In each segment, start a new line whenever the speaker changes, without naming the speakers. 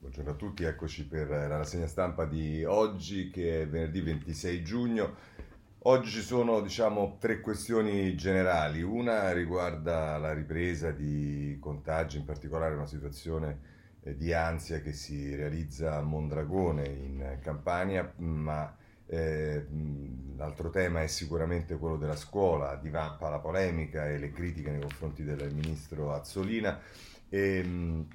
Buongiorno a tutti, eccoci per la rassegna stampa di oggi che è venerdì 26 giugno. Oggi ci sono diciamo tre questioni generali. Una riguarda la ripresa di contagi, in particolare una situazione eh, di ansia che si realizza a Mondragone in Campania, ma eh, l'altro tema è sicuramente quello della scuola, divampa la polemica e le critiche nei confronti del ministro Azzolina. E,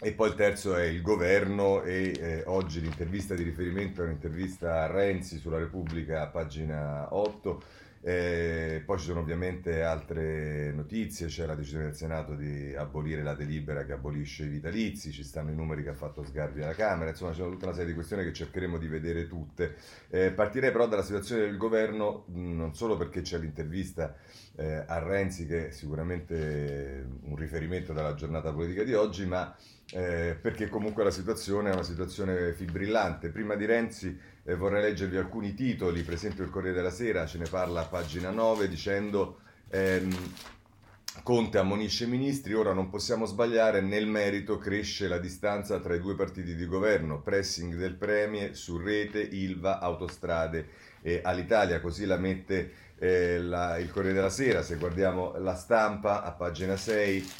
e poi il terzo è il governo e eh, oggi l'intervista di riferimento è un'intervista a Renzi sulla Repubblica, pagina 8 eh, poi ci sono ovviamente altre notizie, c'è la decisione del Senato di abolire la delibera che abolisce i vitalizi, ci stanno i numeri che ha fatto Sgarbi alla Camera, insomma c'è tutta una serie di questioni che cercheremo di vedere tutte. Eh, partirei però dalla situazione del governo, non solo perché c'è l'intervista eh, a Renzi che è sicuramente un riferimento dalla giornata politica di oggi, ma eh, perché comunque la situazione è una situazione fibrillante. Prima di Renzi eh, vorrei leggervi alcuni titoli, per esempio il Corriere della Sera ce ne parla a pagina 9 dicendo ehm, Conte ammonisce i ministri, ora non possiamo sbagliare, nel merito cresce la distanza tra i due partiti di governo, pressing del Premier su rete, Ilva, autostrade e all'Italia, così la mette eh, la, il Corriere della Sera, se guardiamo la stampa a pagina 6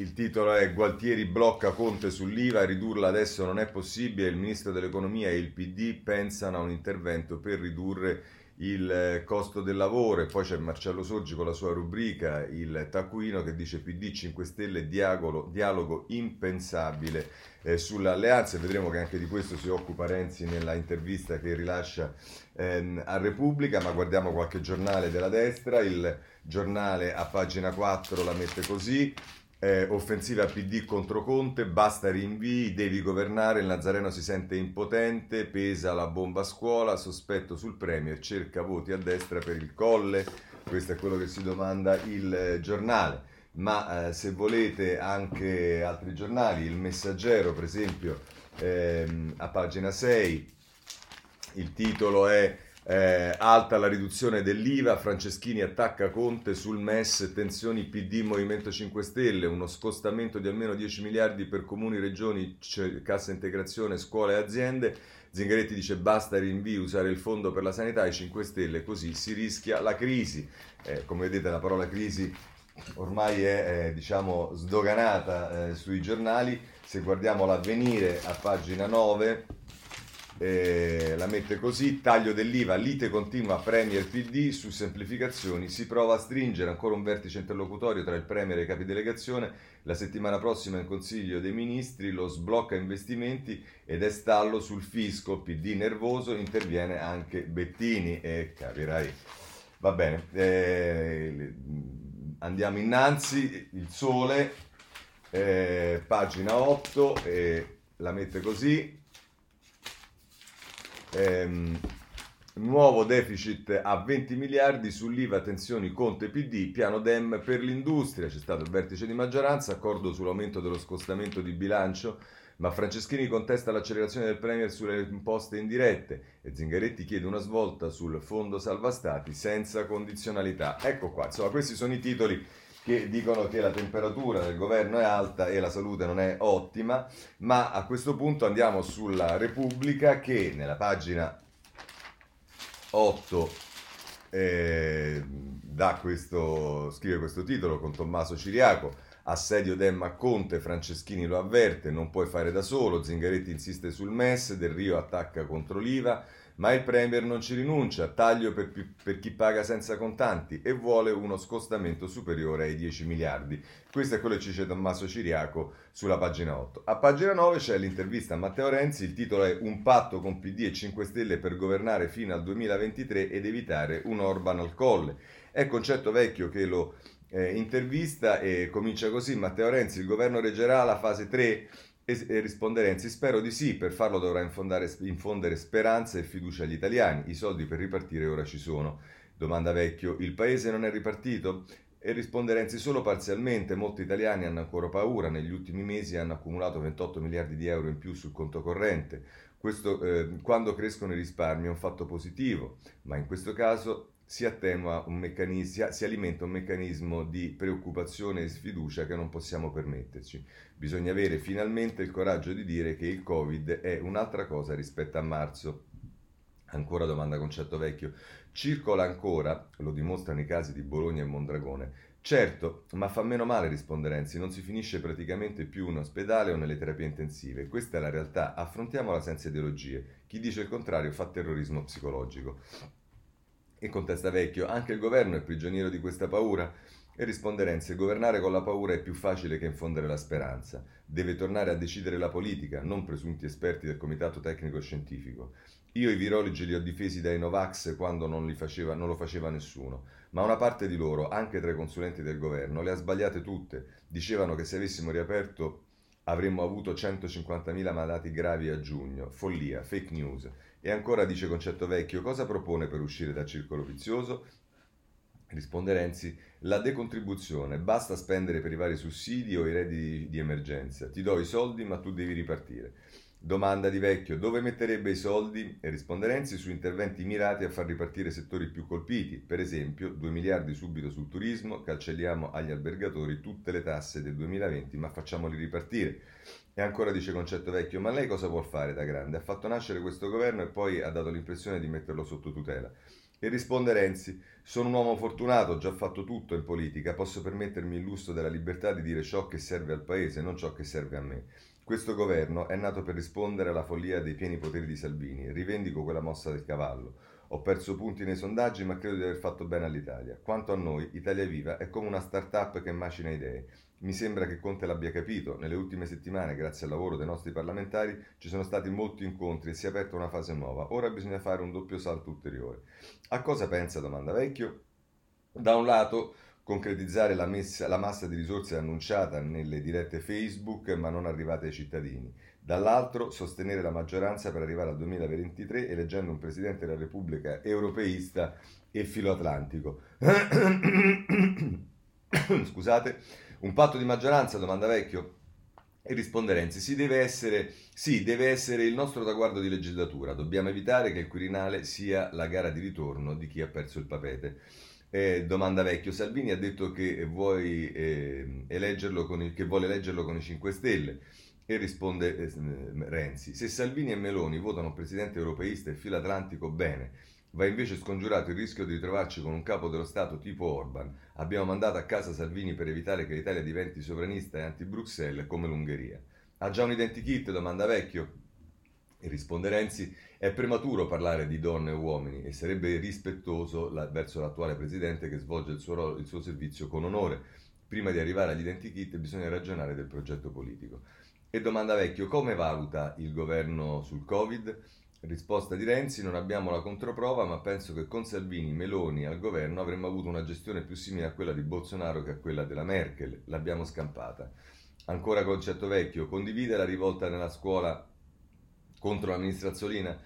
il titolo è Gualtieri blocca Conte sull'IVA, ridurla adesso non è possibile, il ministro dell'economia e il PD pensano a un intervento per ridurre il eh, costo del lavoro. E poi c'è Marcello Sorgi con la sua rubrica Il Taccuino che dice PD 5 Stelle dialogo, dialogo impensabile eh, sull'alleanza vedremo che anche di questo si occupa Renzi nella intervista che rilascia ehm, a Repubblica. Ma guardiamo qualche giornale della destra. Il giornale a pagina 4 la mette così eh, offensiva PD contro Conte, basta rinvii, devi governare, il Nazareno si sente impotente, pesa la bomba a scuola, sospetto sul Premier, cerca voti a destra per il colle, questo è quello che si domanda il eh, giornale. Ma eh, se volete anche altri giornali, il Messaggero per esempio ehm, a pagina 6, il titolo è eh, alta la riduzione dell'IVA, Franceschini attacca Conte sul MES, tensioni PD Movimento 5 Stelle, uno scostamento di almeno 10 miliardi per comuni, regioni, cassa integrazione, scuole e aziende. Zingaretti dice basta rinvii, usare il fondo per la sanità e 5 Stelle, così si rischia la crisi. Eh, come vedete la parola crisi ormai è eh, diciamo sdoganata eh, sui giornali. Se guardiamo l'avvenire a pagina 9 eh, la mette così, taglio dell'IVA, lite continua Premier PD su semplificazioni, si prova a stringere ancora un vertice interlocutorio tra il Premier e i capi delegazione, la settimana prossima in Consiglio dei Ministri lo sblocca investimenti ed è stallo sul fisco, PD nervoso, interviene anche Bettini e capirai. Va bene, eh, andiamo innanzi, il sole, eh, pagina 8, la mette così, Ehm, nuovo deficit a 20 miliardi sull'IVA, tensioni Conte PD, piano DEM per l'industria, c'è stato il vertice di maggioranza, accordo sull'aumento dello scostamento di bilancio, ma Franceschini contesta l'accelerazione del Premier sulle imposte indirette e Zingaretti chiede una svolta sul fondo salva stati senza condizionalità. Ecco qua, insomma questi sono i titoli che dicono che la temperatura del governo è alta e la salute non è ottima, ma a questo punto andiamo sulla Repubblica che nella pagina 8 eh, questo, scrive questo titolo con Tommaso Ciriaco. Assedio Demma Conte, Franceschini lo avverte, non puoi fare da solo, Zingaretti insiste sul MES, Del Rio attacca contro l'IVA, ma il Premier non ci rinuncia, taglio per, per, chi paga senza contanti e vuole uno scostamento superiore ai 10 miliardi. Questo è quello che ci dice Tommaso Ciriaco sulla pagina 8. A pagina 9 c'è l'intervista a Matteo Renzi, il titolo è Un patto con PD e 5 Stelle per governare fino al 2023 ed evitare un Orban al colle. È concetto vecchio che lo eh, intervista e comincia così, Matteo Renzi, il governo reggerà la fase 3 e risponde Renzi, spero di sì, per farlo dovrà infondere speranza e fiducia agli italiani, i soldi per ripartire ora ci sono. Domanda Vecchio, il paese non è ripartito? E risponde Renzi solo parzialmente, molti italiani hanno ancora paura, negli ultimi mesi hanno accumulato 28 miliardi di euro in più sul conto corrente. Questo, eh, quando crescono i risparmi è un fatto positivo, ma in questo caso si, attenua un meccanismo, si alimenta un meccanismo di preoccupazione e sfiducia che non possiamo permetterci. Bisogna avere finalmente il coraggio di dire che il Covid è un'altra cosa rispetto a marzo. Ancora domanda concetto vecchio. Circola ancora, lo dimostrano i casi di Bologna e Mondragone, Certo, ma fa meno male, risponde Renzi, non si finisce praticamente più in ospedale o nelle terapie intensive. Questa è la realtà, affrontiamola senza ideologie. Chi dice il contrario fa terrorismo psicologico. E contesta Vecchio, anche il governo è prigioniero di questa paura? E risponde Renzi, governare con la paura è più facile che infondere la speranza. Deve tornare a decidere la politica, non presunti esperti del comitato tecnico scientifico. Io i virologi li ho difesi dai Novax quando non, faceva, non lo faceva nessuno ma una parte di loro, anche tra i consulenti del governo, le ha sbagliate tutte. Dicevano che se avessimo riaperto avremmo avuto 150.000 malati gravi a giugno. Follia, fake news. E ancora dice Concetto Vecchio, cosa propone per uscire dal circolo vizioso? Risponde Renzi, la decontribuzione, basta spendere per i vari sussidi o i redditi di emergenza. Ti do i soldi ma tu devi ripartire. Domanda di vecchio, dove metterebbe i soldi? E risponde Renzi su interventi mirati a far ripartire settori più colpiti, per esempio 2 miliardi subito sul turismo, cancelliamo agli albergatori tutte le tasse del 2020 ma facciamoli ripartire. E ancora dice Concetto Vecchio, ma lei cosa vuol fare da grande? Ha fatto nascere questo governo e poi ha dato l'impressione di metterlo sotto tutela. E risponde Renzi, sono un uomo fortunato, ho già fatto tutto in politica, posso permettermi il lusso della libertà di dire ciò che serve al paese, non ciò che serve a me. Questo governo è nato per rispondere alla follia dei pieni poteri di Salvini. Rivendico quella mossa del cavallo. Ho perso punti nei sondaggi, ma credo di aver fatto bene all'Italia. Quanto a noi, Italia Viva è come una start-up che macina idee. Mi sembra che Conte l'abbia capito. Nelle ultime settimane, grazie al lavoro dei nostri parlamentari, ci sono stati molti incontri e si è aperta una fase nuova. Ora bisogna fare un doppio salto ulteriore. A cosa pensa? domanda Vecchio. Da un lato concretizzare la, messa, la massa di risorse annunciata nelle dirette Facebook ma non arrivate ai cittadini. Dall'altro, sostenere la maggioranza per arrivare al 2023 eleggendo un Presidente della Repubblica europeista e filoatlantico. Scusate, un patto di maggioranza, domanda vecchio? E risponde Renzi, sì deve, essere, sì, deve essere il nostro traguardo di legislatura. Dobbiamo evitare che il Quirinale sia la gara di ritorno di chi ha perso il papete. Eh, domanda vecchio, Salvini ha detto che, vuoi, eh, eleggerlo con il, che vuole eleggerlo con i 5 Stelle e risponde eh, Renzi, se Salvini e Meloni votano presidente europeista e filo atlantico, bene, va invece scongiurato il rischio di ritrovarci con un capo dello Stato tipo Orban. Abbiamo mandato a casa Salvini per evitare che l'Italia diventi sovranista e anti-Bruxelles come l'Ungheria. Ha già un identikit? Domanda vecchio. E risponde Renzi, è prematuro parlare di donne e uomini e sarebbe rispettoso la, verso l'attuale presidente che svolge il suo, il suo servizio con onore. Prima di arrivare agli identikit bisogna ragionare del progetto politico. E domanda vecchio, come valuta il governo sul Covid? Risposta di Renzi, non abbiamo la controprova, ma penso che con Salvini, Meloni al governo avremmo avuto una gestione più simile a quella di Bolsonaro che a quella della Merkel. L'abbiamo scampata. Ancora concetto vecchio, condivide la rivolta nella scuola contro la ministra Azzolina?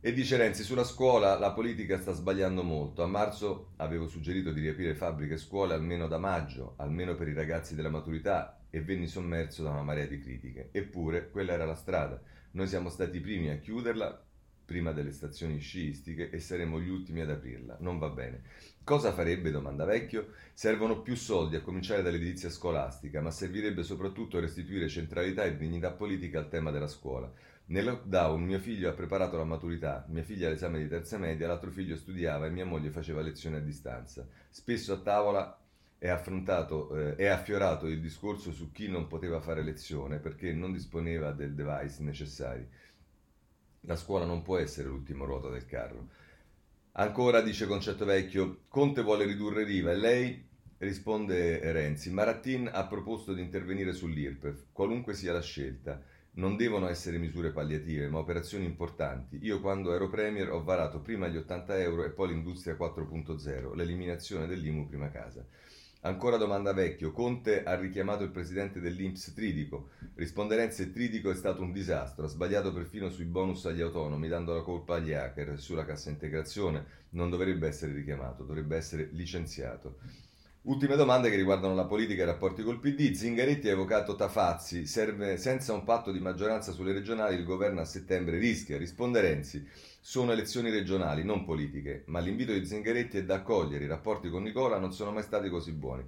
E dice Renzi, sulla scuola la politica sta sbagliando molto. A marzo avevo suggerito di riaprire fabbriche e scuole almeno da maggio, almeno per i ragazzi della maturità, e venni sommerso da una marea di critiche. Eppure quella era la strada. Noi siamo stati i primi a chiuderla prima delle stazioni sciistiche e saremo gli ultimi ad aprirla. Non va bene. Cosa farebbe, domanda Vecchio? Servono più soldi a cominciare dall'edilizia scolastica, ma servirebbe soprattutto restituire centralità e dignità politica al tema della scuola. Nel lockdown mio figlio ha preparato la maturità, mia figlia all'esame di terza media, l'altro figlio studiava e mia moglie faceva lezioni a distanza. Spesso a tavola è, eh, è affiorato il discorso su chi non poteva fare lezione perché non disponeva del device necessari. La scuola non può essere l'ultimo ruota del carro. Ancora dice Concetto Vecchio, Conte vuole ridurre l'IVA e lei risponde Renzi, Marattin ha proposto di intervenire sull'IRPEF, qualunque sia la scelta non devono essere misure palliative, ma operazioni importanti. Io quando ero Premier ho varato prima gli 80 euro e poi l'industria 4.0, l'eliminazione dell'IMU prima casa. Ancora domanda vecchio, Conte ha richiamato il presidente dell'Inps Tridico. Risponderenze Tridico è stato un disastro, ha sbagliato perfino sui bonus agli autonomi, dando la colpa agli hacker sulla cassa integrazione. Non dovrebbe essere richiamato, dovrebbe essere licenziato. Ultime domande che riguardano la politica e i rapporti col PD. Zingaretti ha evocato Tafazzi. Serve, senza un patto di maggioranza sulle regionali il governo a settembre rischia. Risponde Renzi. Sono elezioni regionali, non politiche, ma l'invito di Zingaretti è da accogliere. I rapporti con Nicola non sono mai stati così buoni.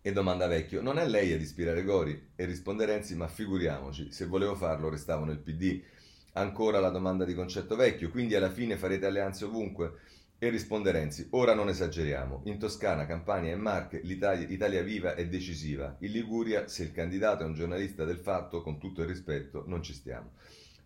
E domanda Vecchio, non è lei ad ispirare Gori? E risponde Renzi, ma figuriamoci, se volevo farlo restavo nel PD. Ancora la domanda di concetto Vecchio, quindi alla fine farete alleanze ovunque? E risponde Renzi, ora non esageriamo, in Toscana, Campania e Marche l'Italia Italia Viva è decisiva, in Liguria se il candidato è un giornalista del fatto, con tutto il rispetto, non ci stiamo.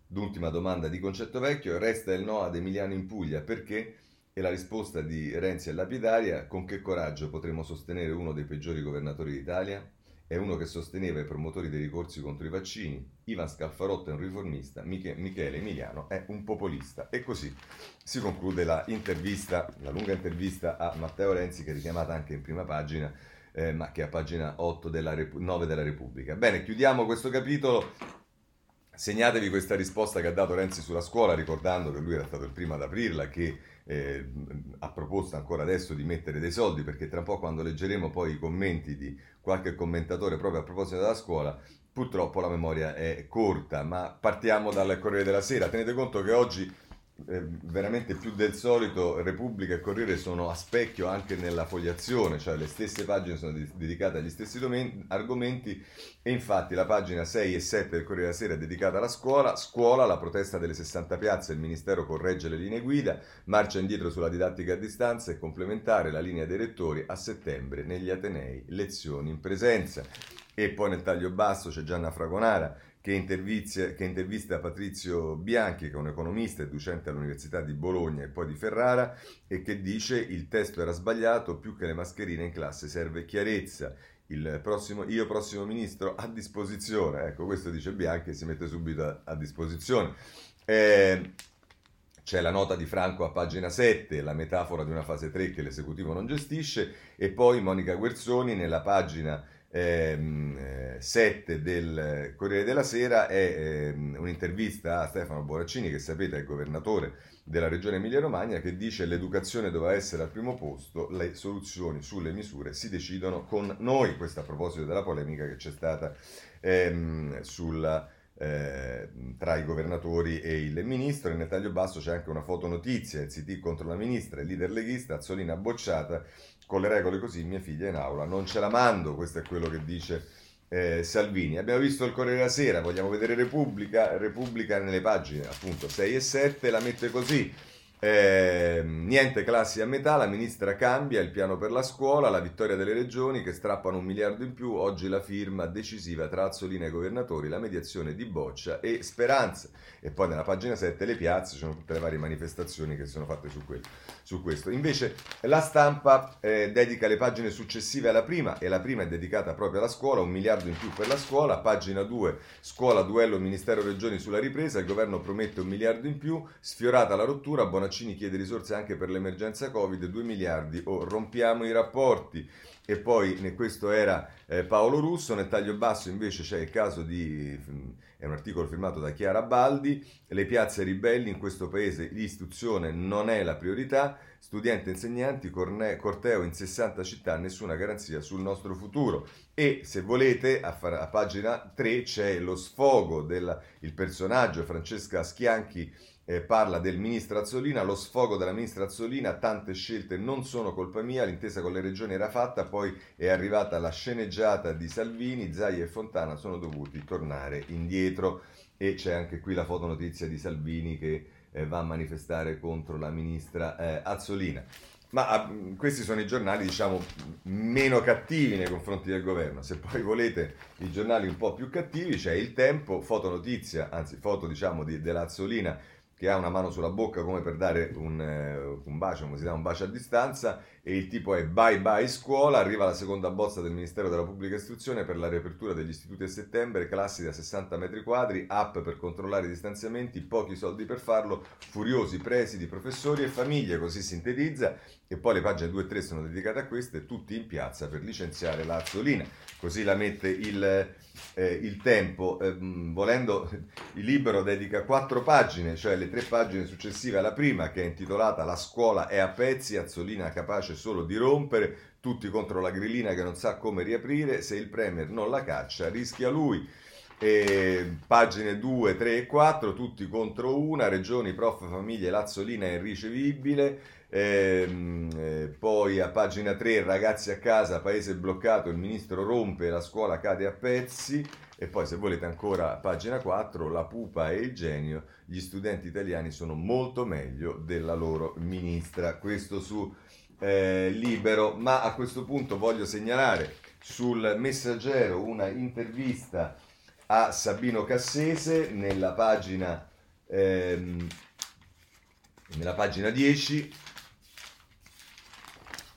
D'ultima domanda di Concetto Vecchio, resta il no ad Emiliano in Puglia, perché? E la risposta di Renzi è lapidaria, con che coraggio potremo sostenere uno dei peggiori governatori d'Italia? È uno che sosteneva i promotori dei ricorsi contro i vaccini, Ivan Scalfarotto è un riformista, Michele Emiliano è un populista. E così si conclude la intervista, la lunga intervista a Matteo Renzi che è richiamata anche in prima pagina, eh, ma che è a pagina 8 della Rep- 9 della Repubblica. Bene, chiudiamo questo capitolo. Segnatevi questa risposta che ha dato Renzi sulla scuola, ricordando che lui era stato il primo ad aprirla, che eh, ha proposto ancora adesso di mettere dei soldi, perché tra un po' quando leggeremo poi i commenti di qualche commentatore proprio a proposito della scuola, purtroppo la memoria è corta, ma partiamo dal Corriere della Sera. Tenete conto che oggi veramente più del solito Repubblica e Corriere sono a specchio anche nella fogliazione, cioè le stesse pagine sono dedicate agli stessi domen- argomenti e infatti la pagina 6 e 7 del Corriere della Sera è dedicata alla scuola, scuola, la protesta delle 60 piazze, il Ministero corregge le linee guida, marcia indietro sulla didattica a distanza e complementare la linea dei rettori a settembre negli Atenei, lezioni in presenza. E poi nel taglio basso c'è Gianna Fragonara che, che intervista Patrizio Bianchi, che è un economista e docente all'Università di Bologna e poi di Ferrara, e che dice il testo era sbagliato, più che le mascherine in classe serve chiarezza. Il prossimo, io prossimo ministro a disposizione, ecco questo dice Bianchi si mette subito a, a disposizione. Eh, c'è la nota di Franco a pagina 7, la metafora di una fase 3 che l'esecutivo non gestisce, e poi Monica Guerzoni nella pagina ehm, 7 del Corriere della Sera è ehm, un'intervista a Stefano Boraccini, che sapete è il governatore della regione Emilia-Romagna, che dice l'educazione doveva essere al primo posto, le soluzioni sulle misure si decidono con noi. Questo a proposito della polemica che c'è stata ehm, sulla eh, tra i governatori e il ministro. E nel taglio basso c'è anche una fotonotizia, il CT contro la ministra, il leader leghista, Azzolina bocciata, con le regole così mia figlia in aula non ce la mando, questo è quello che dice eh, Salvini. Abbiamo visto il Corriere della Sera, vogliamo vedere Repubblica, Repubblica nelle pagine appunto 6 e 7, la mette così. Eh, niente classi a metà, la ministra cambia il piano per la scuola, la vittoria delle regioni che strappano un miliardo in più, oggi la firma decisiva tra Azzolina e governatori, la mediazione di Boccia e Speranza. E poi nella pagina 7 le piazze, ci sono tutte le varie manifestazioni che sono fatte su, quello, su questo. Invece la stampa eh, dedica le pagine successive alla prima e la prima è dedicata proprio alla scuola, un miliardo in più per la scuola, pagina 2, scuola, duello, Ministero Regioni sulla ripresa, il governo promette un miliardo in più, sfiorata la rottura, Bonacini Bonaccini chiede risorse anche per l'emergenza Covid, 2 miliardi o oh, rompiamo i rapporti. E poi questo era eh, Paolo Russo, nel taglio basso invece c'è il caso di, mm, è un articolo firmato da Chiara Baldi, le piazze ribelli in questo paese l'istruzione non è la priorità, studenti e insegnanti, corne, corteo in 60 città, nessuna garanzia sul nostro futuro. E se volete, a, far, a pagina 3 c'è lo sfogo del personaggio Francesca Schianchi eh, parla del ministro Azzolina, lo sfogo della ministra Azzolina, tante scelte non sono colpa mia, l'intesa con le regioni era fatta, poi è arrivata la sceneggiata di Salvini, Zai e Fontana sono dovuti tornare indietro e c'è anche qui la fotonotizia di Salvini che eh, va a manifestare contro la ministra eh, Azzolina. Ma ah, questi sono i giornali, diciamo, meno cattivi nei confronti del governo. Se poi volete i giornali un po' più cattivi, c'è il tempo, fotonotizia, anzi foto, diciamo, di, dell'Azzolina che ha una mano sulla bocca come per dare un, eh, un, bacio, come si dà un bacio a distanza, e il tipo è bye bye scuola, arriva la seconda bozza del Ministero della Pubblica Istruzione per la riapertura degli istituti a settembre, classi da 60 metri quadri, app per controllare i distanziamenti, pochi soldi per farlo, furiosi presidi, professori e famiglie, così sintetizza, e poi le pagine 2 e 3 sono dedicate a queste, tutti in piazza per licenziare la Azzolina, così la mette il eh, il tempo, eh, volendo, il libro dedica quattro pagine, cioè le tre pagine successive alla prima, che è intitolata La scuola è a pezzi, Azzolina capace capace solo di rompere, tutti contro la grillina che non sa come riaprire, se il Premier non la caccia rischia lui. E pagine 2, 3 e 4, tutti contro una, regioni, prof, famiglie, Lazzolina è irricevibile, ehm, eh, poi a pagina 3, ragazzi a casa, paese bloccato, il ministro rompe, la scuola cade a pezzi, e poi se volete ancora pagina 4, la pupa e il genio, gli studenti italiani sono molto meglio della loro ministra, questo su eh, Libero, ma a questo punto voglio segnalare sul messaggero una intervista a Sabino Cassese nella pagina, ehm, nella pagina 10.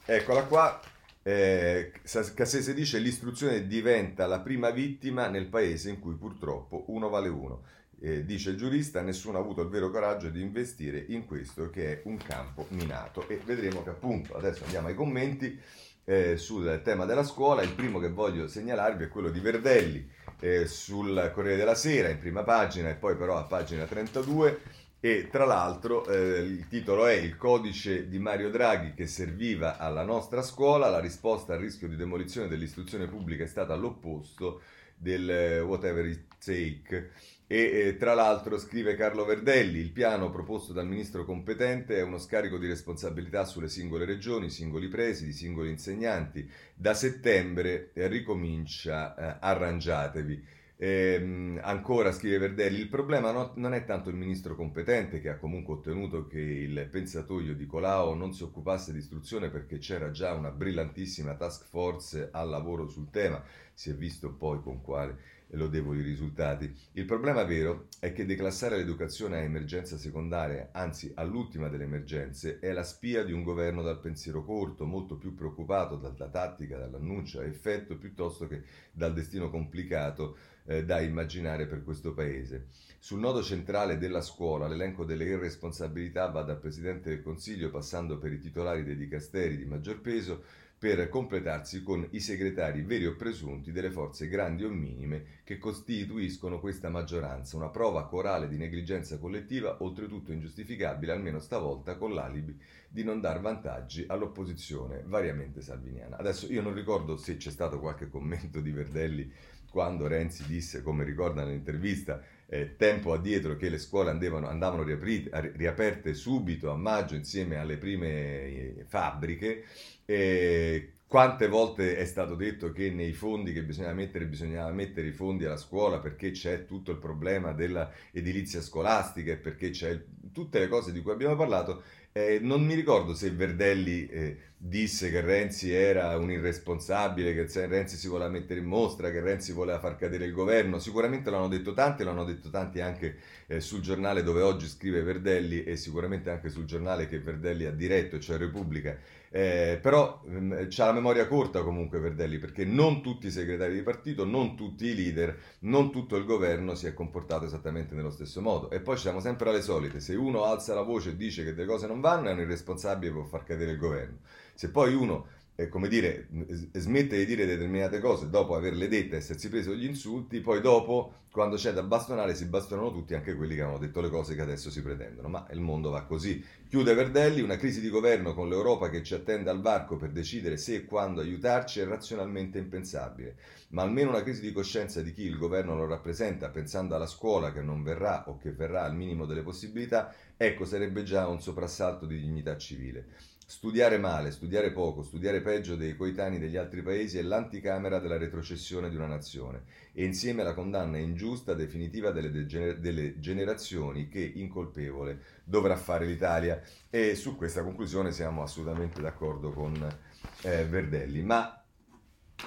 Eccola qua. Eh, Cassese dice l'istruzione diventa la prima vittima nel paese in cui purtroppo uno vale uno. Eh, dice il giurista, nessuno ha avuto il vero coraggio di investire in questo che è un campo minato. E vedremo che appunto, adesso andiamo ai commenti eh, sul tema della scuola. Il primo che voglio segnalarvi è quello di Verdelli eh, sul Corriere della Sera in prima pagina e poi però a pagina 32 e tra l'altro eh, il titolo è Il codice di Mario Draghi che serviva alla nostra scuola, la risposta al rischio di demolizione dell'istruzione pubblica è stata l'opposto del eh, whatever it take. E eh, tra l'altro scrive Carlo Verdelli, il piano proposto dal ministro competente è uno scarico di responsabilità sulle singole regioni, singoli presidi, singoli insegnanti. Da settembre eh, ricomincia, eh, arrangiatevi. Eh, ancora scrive Verdelli, il problema no, non è tanto il ministro competente che ha comunque ottenuto che il pensatoio di Colau non si occupasse di istruzione perché c'era già una brillantissima task force al lavoro sul tema, si è visto poi con quale lodevoli risultati. Il problema vero è che declassare l'educazione a emergenza secondaria, anzi all'ultima delle emergenze, è la spia di un governo dal pensiero corto, molto più preoccupato dalla tattica, dall'annuncio a effetto, piuttosto che dal destino complicato eh, da immaginare per questo Paese. Sul nodo centrale della scuola, l'elenco delle irresponsabilità va dal Presidente del Consiglio, passando per i titolari dei dicasteri di maggior peso, per completarsi con i segretari veri o presunti delle forze grandi o minime che costituiscono questa maggioranza, una prova corale di negligenza collettiva, oltretutto ingiustificabile, almeno stavolta con l'alibi di non dar vantaggi all'opposizione variamente salviniana. Adesso io non ricordo se c'è stato qualche commento di Verdelli quando Renzi disse, come ricorda nell'intervista, eh, tempo addietro che le scuole andavano, andavano riaprite, riaperte subito a maggio insieme alle prime eh, fabbriche, eh, quante volte è stato detto che nei fondi che bisognava mettere, bisognava mettere i fondi alla scuola perché c'è tutto il problema dell'edilizia scolastica e perché c'è tutte le cose di cui abbiamo parlato. Eh, non mi ricordo se Verdelli eh, disse che Renzi era un irresponsabile, che Renzi si voleva mettere in mostra, che Renzi voleva far cadere il governo. Sicuramente l'hanno detto tanti, l'hanno detto tanti anche eh, sul giornale dove oggi scrive Verdelli e sicuramente anche sul giornale che Verdelli ha diretto, cioè Repubblica. Eh, però mh, c'ha la memoria corta comunque Verdelli perché non tutti i segretari di partito, non tutti i leader, non tutto il governo si è comportato esattamente nello stesso modo. E poi siamo sempre alle solite, se uno alza la voce e dice che delle cose non vanno è un irresponsabile per far cadere il governo. Se poi uno come dire, smette di dire determinate cose dopo averle dette, essersi preso gli insulti, poi dopo, quando c'è da bastonare, si bastonano tutti, anche quelli che hanno detto le cose che adesso si pretendono. Ma il mondo va così. Chiude Verdelli, una crisi di governo con l'Europa che ci attende al varco per decidere se e quando aiutarci è razionalmente impensabile. Ma almeno una crisi di coscienza di chi il governo lo rappresenta, pensando alla scuola che non verrà o che verrà al minimo delle possibilità, ecco sarebbe già un soprassalto di dignità civile. Studiare male, studiare poco, studiare peggio dei coetanei degli altri paesi è l'anticamera della retrocessione di una nazione e insieme la condanna ingiusta definitiva delle, degener- delle generazioni che incolpevole dovrà fare l'Italia. E su questa conclusione siamo assolutamente d'accordo con eh, Verdelli. Ma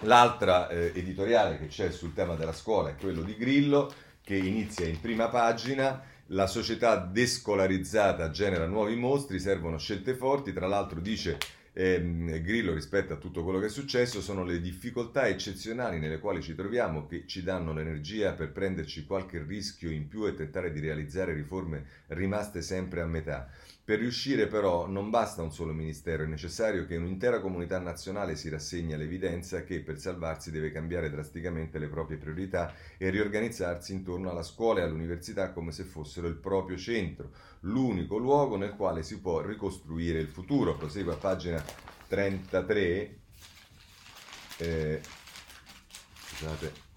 l'altra eh, editoriale che c'è sul tema della scuola è quello di Grillo, che inizia in prima pagina la società descolarizzata genera nuovi mostri, servono scelte forti, tra l'altro dice eh, Grillo rispetto a tutto quello che è successo sono le difficoltà eccezionali nelle quali ci troviamo che ci danno l'energia per prenderci qualche rischio in più e tentare di realizzare riforme rimaste sempre a metà. Per riuscire però non basta un solo ministero, è necessario che un'intera comunità nazionale si rassegni all'evidenza che per salvarsi deve cambiare drasticamente le proprie priorità e riorganizzarsi intorno alla scuola e all'università come se fossero il proprio centro, l'unico luogo nel quale si può ricostruire il futuro. Prosegue a pagina 33, eh, scusate,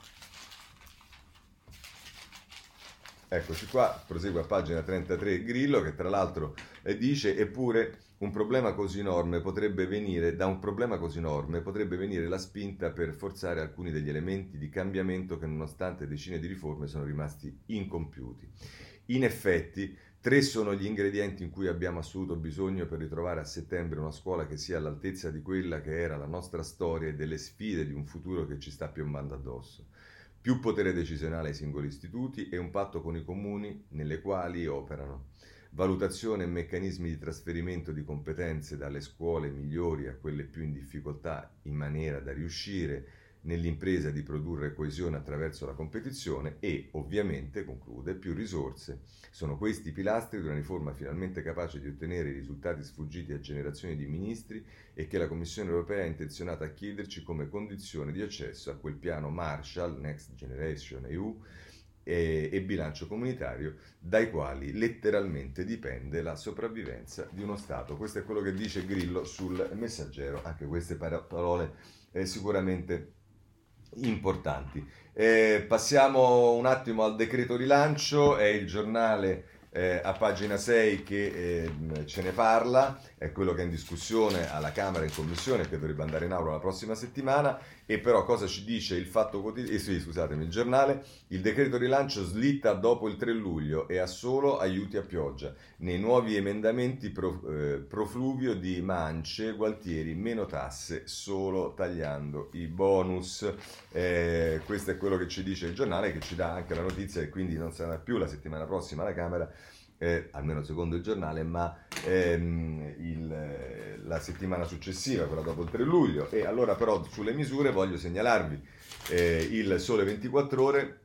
eccoci qua, prosegue a pagina 33 Grillo che tra l'altro eh, dice eppure un problema così enorme potrebbe venire, da un problema così enorme potrebbe venire la spinta per forzare alcuni degli elementi di cambiamento che nonostante decine di riforme sono rimasti incompiuti. In effetti, tre sono gli ingredienti in cui abbiamo assoluto bisogno per ritrovare a settembre una scuola che sia all'altezza di quella che era la nostra storia e delle sfide di un futuro che ci sta piombando addosso. Più potere decisionale ai singoli istituti e un patto con i comuni nelle quali operano. Valutazione e meccanismi di trasferimento di competenze dalle scuole migliori a quelle più in difficoltà in maniera da riuscire nell'impresa di produrre coesione attraverso la competizione e, ovviamente, conclude, più risorse. Sono questi i pilastri di una riforma finalmente capace di ottenere i risultati sfuggiti a generazioni di ministri e che la Commissione europea è intenzionata a chiederci come condizione di accesso a quel piano Marshall, Next Generation EU, e, e, bilancio comunitario dai quali letteralmente dipende la sopravvivenza di uno Stato. Questo è quello che dice Grillo sul messaggero, anche queste parole eh, sicuramente importanti. Eh, passiamo un attimo al decreto rilancio, è il giornale eh, a pagina 6 che eh, ce ne parla, è quello che è in discussione alla Camera in Commissione che dovrebbe andare in aula la prossima settimana e però cosa ci dice il fatto quotidiano, eh, sì, scusatemi, il giornale? Il decreto rilancio slitta dopo il 3 luglio e ha solo aiuti a pioggia. Nei nuovi emendamenti pro, eh, profluvio di mance, Gualtieri, meno tasse, solo tagliando i bonus. Eh, questo è quello che ci dice il giornale, che ci dà anche la notizia e quindi non sarà più la settimana prossima alla Camera eh, almeno secondo il giornale, ma ehm, il, la settimana successiva, quella dopo il 3 luglio. E allora però sulle misure voglio segnalarvi eh, il Sole 24 ore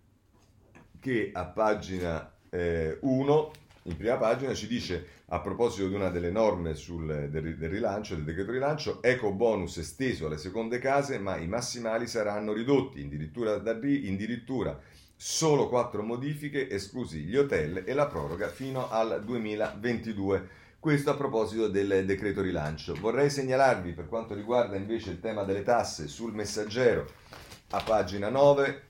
che a pagina eh, 1, in prima pagina, ci dice a proposito di una delle norme sul, del, del, rilancio, del decreto rilancio, eco bonus esteso alle seconde case, ma i massimali saranno ridotti, addirittura, addirittura solo quattro modifiche, esclusi gli hotel e la proroga fino al 2022. Questo a proposito del decreto rilancio. Vorrei segnalarvi per quanto riguarda invece il tema delle tasse sul messaggero a pagina 9.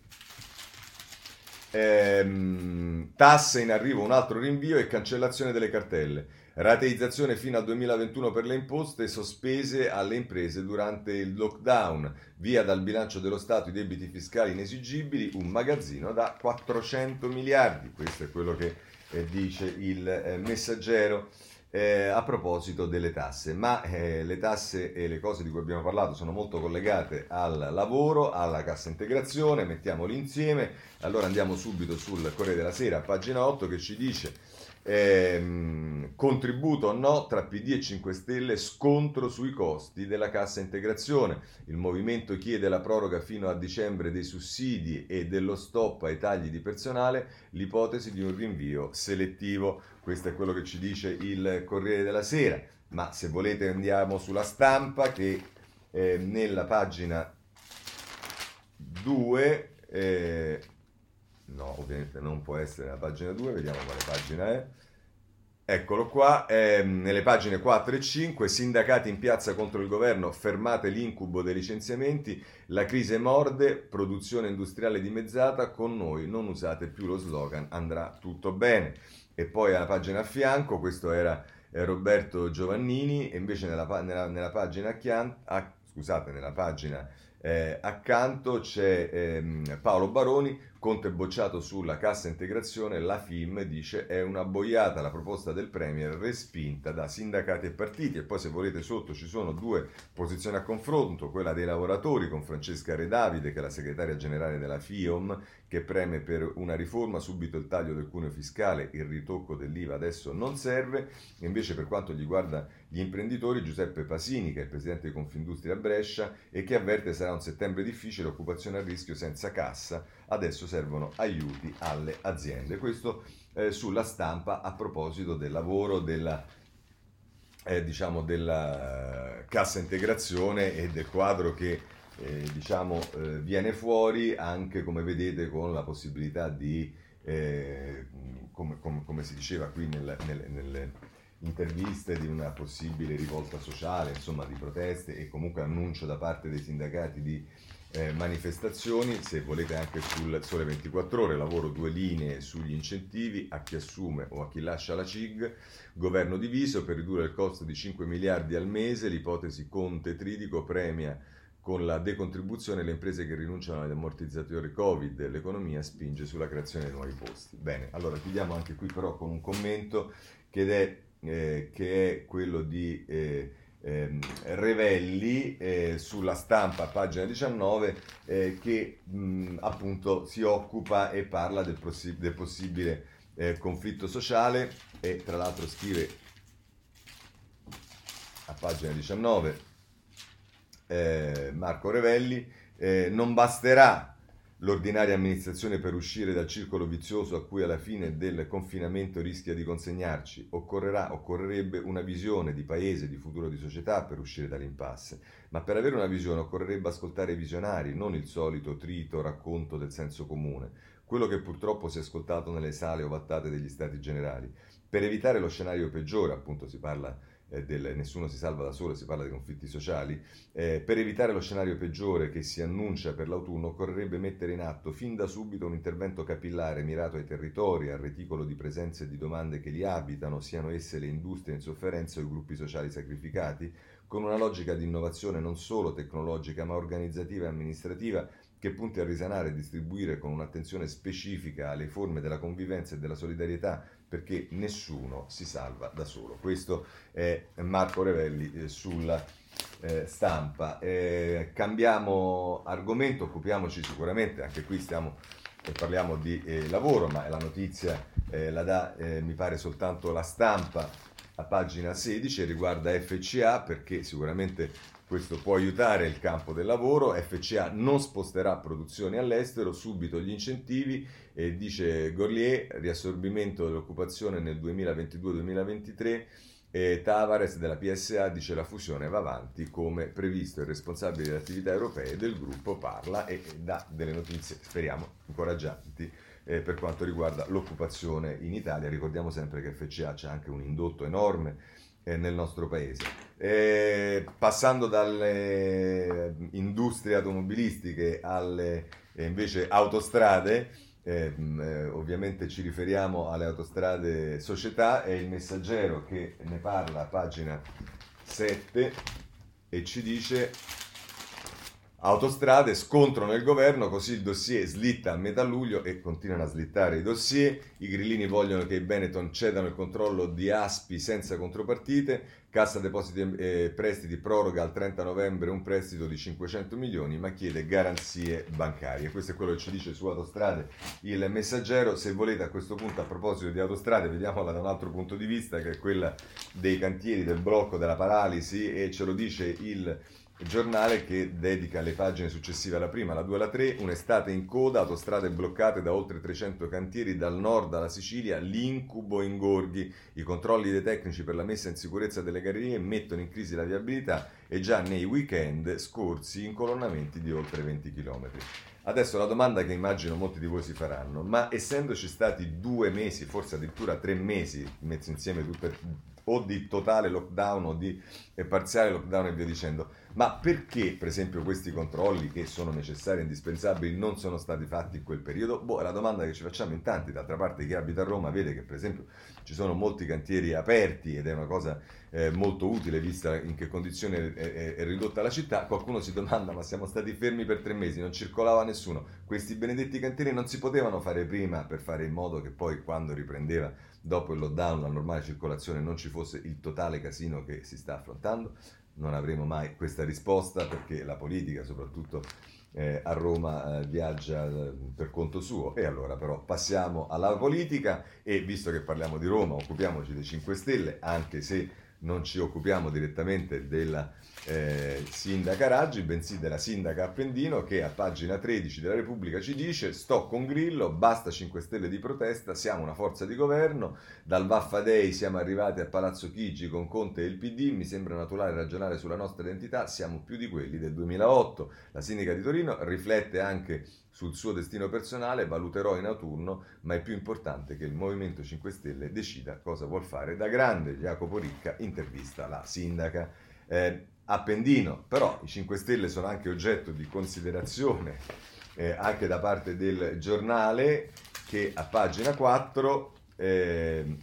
Ehm, tasse in arrivo, un altro rinvio e cancellazione delle cartelle. Rateizzazione fino al 2021 per le imposte sospese alle imprese durante il lockdown. Via dal bilancio dello Stato i debiti fiscali inesigibili, un magazzino da 400 miliardi. Questo è quello che eh, dice il eh, messaggero. Eh, a proposito delle tasse, ma eh, le tasse e le cose di cui abbiamo parlato sono molto collegate al lavoro, alla cassa integrazione, mettiamoli insieme. Allora andiamo subito sul Corriere della Sera, pagina 8, che ci dice Ehm, contributo o no tra PD e 5 Stelle, scontro sui costi della cassa integrazione. Il movimento chiede la proroga fino a dicembre dei sussidi e dello stop ai tagli di personale, l'ipotesi di un rinvio selettivo. Questo è quello che ci dice il Corriere della Sera. Ma se volete andiamo sulla stampa che eh, nella pagina 2... Eh, No, ovviamente non può essere la pagina 2, vediamo quale pagina è. Eccolo qua, eh, nelle pagine 4 e 5, sindacati in piazza contro il governo, fermate l'incubo dei licenziamenti, la crisi morde, produzione industriale dimezzata, con noi non usate più lo slogan andrà tutto bene. E poi alla pagina a fianco, questo era eh, Roberto Giovannini, e invece nella, nella, nella pagina, a, scusate, nella pagina eh, accanto c'è ehm, Paolo Baroni, Conte bocciato sulla cassa integrazione, la FIM dice è una boiata la proposta del Premier respinta da sindacati e partiti e poi se volete sotto ci sono due posizioni a confronto, quella dei lavoratori con Francesca Redavide che è la segretaria generale della FIOM che preme per una riforma, subito il taglio del cuneo fiscale, il ritocco dell'IVA adesso non serve, invece per quanto riguarda gli imprenditori Giuseppe Pasini che è il presidente di Confindustria Brescia e che avverte sarà un settembre difficile, occupazione a rischio senza cassa, adesso servono aiuti alle aziende. Questo eh, sulla stampa a proposito del lavoro, della, eh, diciamo della cassa integrazione e del quadro che eh, diciamo, eh, viene fuori anche come vedete con la possibilità di, eh, come, come, come, si diceva qui nel, nel, nel, interviste di una possibile rivolta sociale, insomma di proteste e comunque annuncio da parte dei sindacati di eh, manifestazioni, se volete anche sul Sole 24 ore, lavoro due linee sugli incentivi a chi assume o a chi lascia la CIG, governo diviso per ridurre il costo di 5 miliardi al mese, l'ipotesi Conte Tridico premia con la decontribuzione le imprese che rinunciano agli ammortizzatori Covid, l'economia spinge sulla creazione di nuovi posti. Bene, allora chiudiamo anche qui però con un commento che è, eh, che è quello di... Eh, eh, Revelli eh, sulla stampa, pagina 19, eh, che mh, appunto si occupa e parla del, possi- del possibile eh, conflitto sociale e tra l'altro scrive a pagina 19 eh, Marco Revelli, eh, non basterà l'ordinaria amministrazione per uscire dal circolo vizioso a cui alla fine del confinamento rischia di consegnarci. Occorrerà, occorrerebbe una visione di paese, di futuro di società per uscire dall'impasse. Ma per avere una visione occorrerebbe ascoltare i visionari, non il solito trito racconto del senso comune, quello che purtroppo si è ascoltato nelle sale ovattate degli stati generali. Per evitare lo scenario peggiore, appunto si parla del nessuno si salva da solo, si parla di conflitti sociali, eh, per evitare lo scenario peggiore che si annuncia per l'autunno occorrerebbe mettere in atto fin da subito un intervento capillare mirato ai territori, al reticolo di presenze e di domande che li abitano, siano esse le industrie in sofferenza o i gruppi sociali sacrificati, con una logica di innovazione non solo tecnologica ma organizzativa e amministrativa che punti a risanare e distribuire con un'attenzione specifica alle forme della convivenza e della solidarietà perché nessuno si salva da solo. Questo è Marco Revelli eh, sulla eh, stampa. Eh, cambiamo argomento, occupiamoci sicuramente, anche qui stiamo e parliamo di eh, lavoro, ma la notizia eh, la dà, eh, mi pare, soltanto la stampa a pagina 16 riguarda FCA perché sicuramente questo può aiutare il campo del lavoro, FCA non sposterà produzioni all'estero, subito gli incentivi, e dice Gorlier, riassorbimento dell'occupazione nel 2022-2023, e Tavares della PSA dice la fusione va avanti come previsto, il responsabile delle attività europee del gruppo parla e dà delle notizie, speriamo, incoraggianti eh, per quanto riguarda l'occupazione in Italia. Ricordiamo sempre che FCA c'è anche un indotto enorme eh, nel nostro paese. Eh, passando dalle industrie automobilistiche alle eh, invece autostrade, eh, eh, ovviamente ci riferiamo alle autostrade società, è il messaggero che ne parla pagina 7 e ci dice Autostrade, scontro nel governo, così il dossier slitta a metà luglio e continuano a slittare i dossier. I grillini vogliono che i Benetton cedano il controllo di Aspi senza contropartite. Cassa Depositi e Prestiti proroga al 30 novembre un prestito di 500 milioni ma chiede garanzie bancarie. Questo è quello che ci dice su Autostrade il messaggero. Se volete a questo punto a proposito di Autostrade vediamola da un altro punto di vista che è quella dei cantieri, del blocco, della paralisi e ce lo dice il giornale che dedica le pagine successive alla prima, la 2 e la 3, un'estate in coda, autostrade bloccate da oltre 300 cantieri dal nord alla Sicilia, l'incubo ingorghi, i controlli dei tecnici per la messa in sicurezza delle gallerie mettono in crisi la viabilità e già nei weekend scorsi incolonnamenti di oltre 20 km. Adesso la domanda che immagino molti di voi si faranno, ma essendoci stati due mesi, forse addirittura tre mesi, messi insieme tutte, o di totale lockdown o di parziale lockdown e via dicendo, ma perché, per esempio, questi controlli che sono necessari e indispensabili non sono stati fatti in quel periodo? Boh, è la domanda che ci facciamo in tanti. D'altra parte, chi abita a Roma vede che, per esempio, ci sono molti cantieri aperti ed è una cosa eh, molto utile vista in che condizioni è, è, è, ridotta la città. Qualcuno si domanda: ma siamo stati fermi per tre mesi, non circolava nessuno. Questi benedetti cantieri non si potevano fare prima per fare in modo che poi, quando riprendeva dopo il lockdown, la normale circolazione, non ci fosse il totale casino che si sta affrontando? Non avremo mai questa risposta perché la politica, soprattutto eh, a Roma, eh, viaggia eh, per conto suo. E allora però passiamo alla politica e visto che parliamo di Roma, occupiamoci dei 5 Stelle, anche se non ci occupiamo direttamente della eh, sindaca Raggi, bensì della sindaca Appendino che a pagina 13 della Repubblica ci dice sto con Grillo, basta 5 Stelle di protesta, siamo una forza di governo, dal Vaffa Dei siamo arrivati a Palazzo Chigi con Conte e il PD, mi sembra naturale ragionare sulla nostra identità, siamo più di quelli del 2008. La sindaca di Torino riflette anche sul suo destino personale, valuterò in autunno, ma è più importante che il Movimento 5 Stelle decida cosa vuol fare da grande. Jacopo Ricca intervista la sindaca. Eh, Appendino, però i 5 Stelle sono anche oggetto di considerazione eh, anche da parte del giornale che a pagina 4 eh,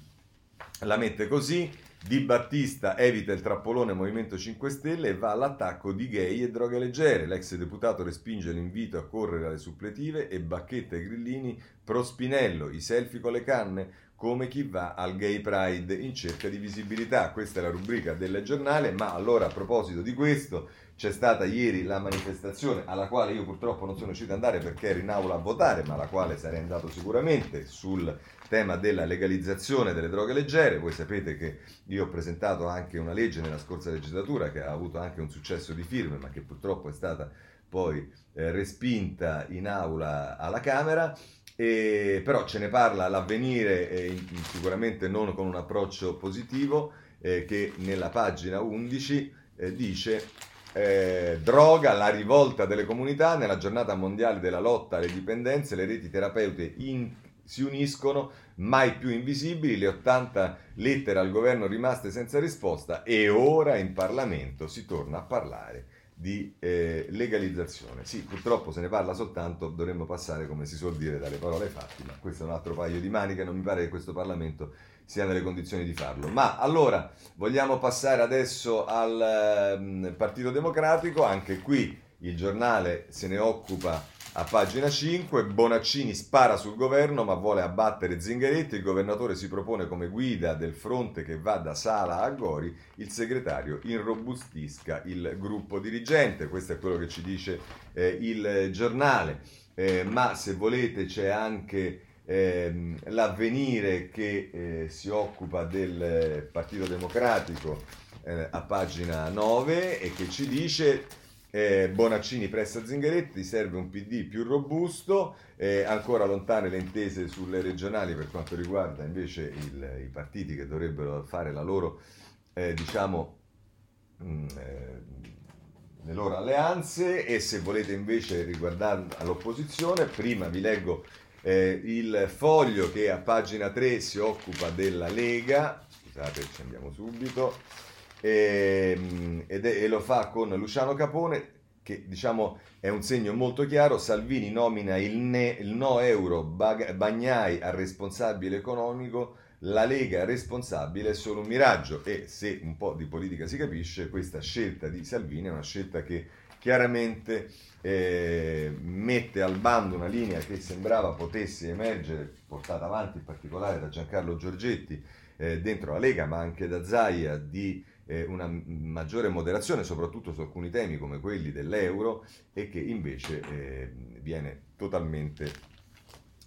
la mette così. Di Battista evita il trappolone Movimento 5 Stelle e va all'attacco di gay e droghe leggere. L'ex deputato respinge l'invito a correre alle suppletive e Bacchetta e Grillini pro Spinello, i selfie con le canne, come chi va al Gay Pride in cerca di visibilità. Questa è la rubrica del giornale, ma allora a proposito di questo c'è stata ieri la manifestazione alla quale io purtroppo non sono riuscito ad andare perché ero in aula a votare, ma alla quale sarei andato sicuramente sul tema della legalizzazione delle droghe leggere. Voi sapete che io ho presentato anche una legge nella scorsa legislatura che ha avuto anche un successo di firme, ma che purtroppo è stata poi eh, respinta in aula alla Camera. E, però ce ne parla l'avvenire, eh, sicuramente non con un approccio positivo, eh, che nella pagina 11 eh, dice eh, droga, la rivolta delle comunità, nella giornata mondiale della lotta alle dipendenze, le reti terapeute in, si uniscono, mai più invisibili, le 80 lettere al governo rimaste senza risposta e ora in Parlamento si torna a parlare di eh, legalizzazione. Sì, purtroppo se ne parla soltanto, dovremmo passare, come si suol dire, dalle parole ai fatti, ma questo è un altro paio di maniche, non mi pare che questo Parlamento sia nelle condizioni di farlo. Ma allora vogliamo passare adesso al um, Partito Democratico, anche qui il giornale se ne occupa a pagina 5, Bonaccini spara sul governo ma vuole abbattere Zingaretti, il governatore si propone come guida del fronte che va da Sala a Gori, il segretario irrobustisca il gruppo dirigente, questo è quello che ci dice eh, il giornale, eh, ma se volete c'è anche eh, l'avvenire che eh, si occupa del Partito Democratico eh, a pagina 9 e che ci dice eh, Bonaccini pressa Zingaretti, serve un PD più robusto, eh, ancora lontane le intese sulle regionali per quanto riguarda invece il, i partiti che dovrebbero fare la loro, eh, diciamo, mh, mm, le loro alleanze e se volete invece riguardare l'opposizione, prima vi leggo eh, il foglio che a pagina 3 si occupa della Lega, scusate ci andiamo subito, e, ehm, ed è, e lo fa con Luciano Capone, che diciamo è un segno molto chiaro, Salvini nomina il, ne, il no euro Bagnai al responsabile economico, la Lega responsabile è solo un miraggio. E se un po' di politica si capisce, questa scelta di Salvini è una scelta che chiaramente eh, mette al bando una linea che sembrava potesse emergere, portata avanti in particolare da Giancarlo Giorgetti eh, dentro la Lega, ma anche da Zaia, di una maggiore moderazione, soprattutto su alcuni temi come quelli dell'euro, e che invece eh, viene totalmente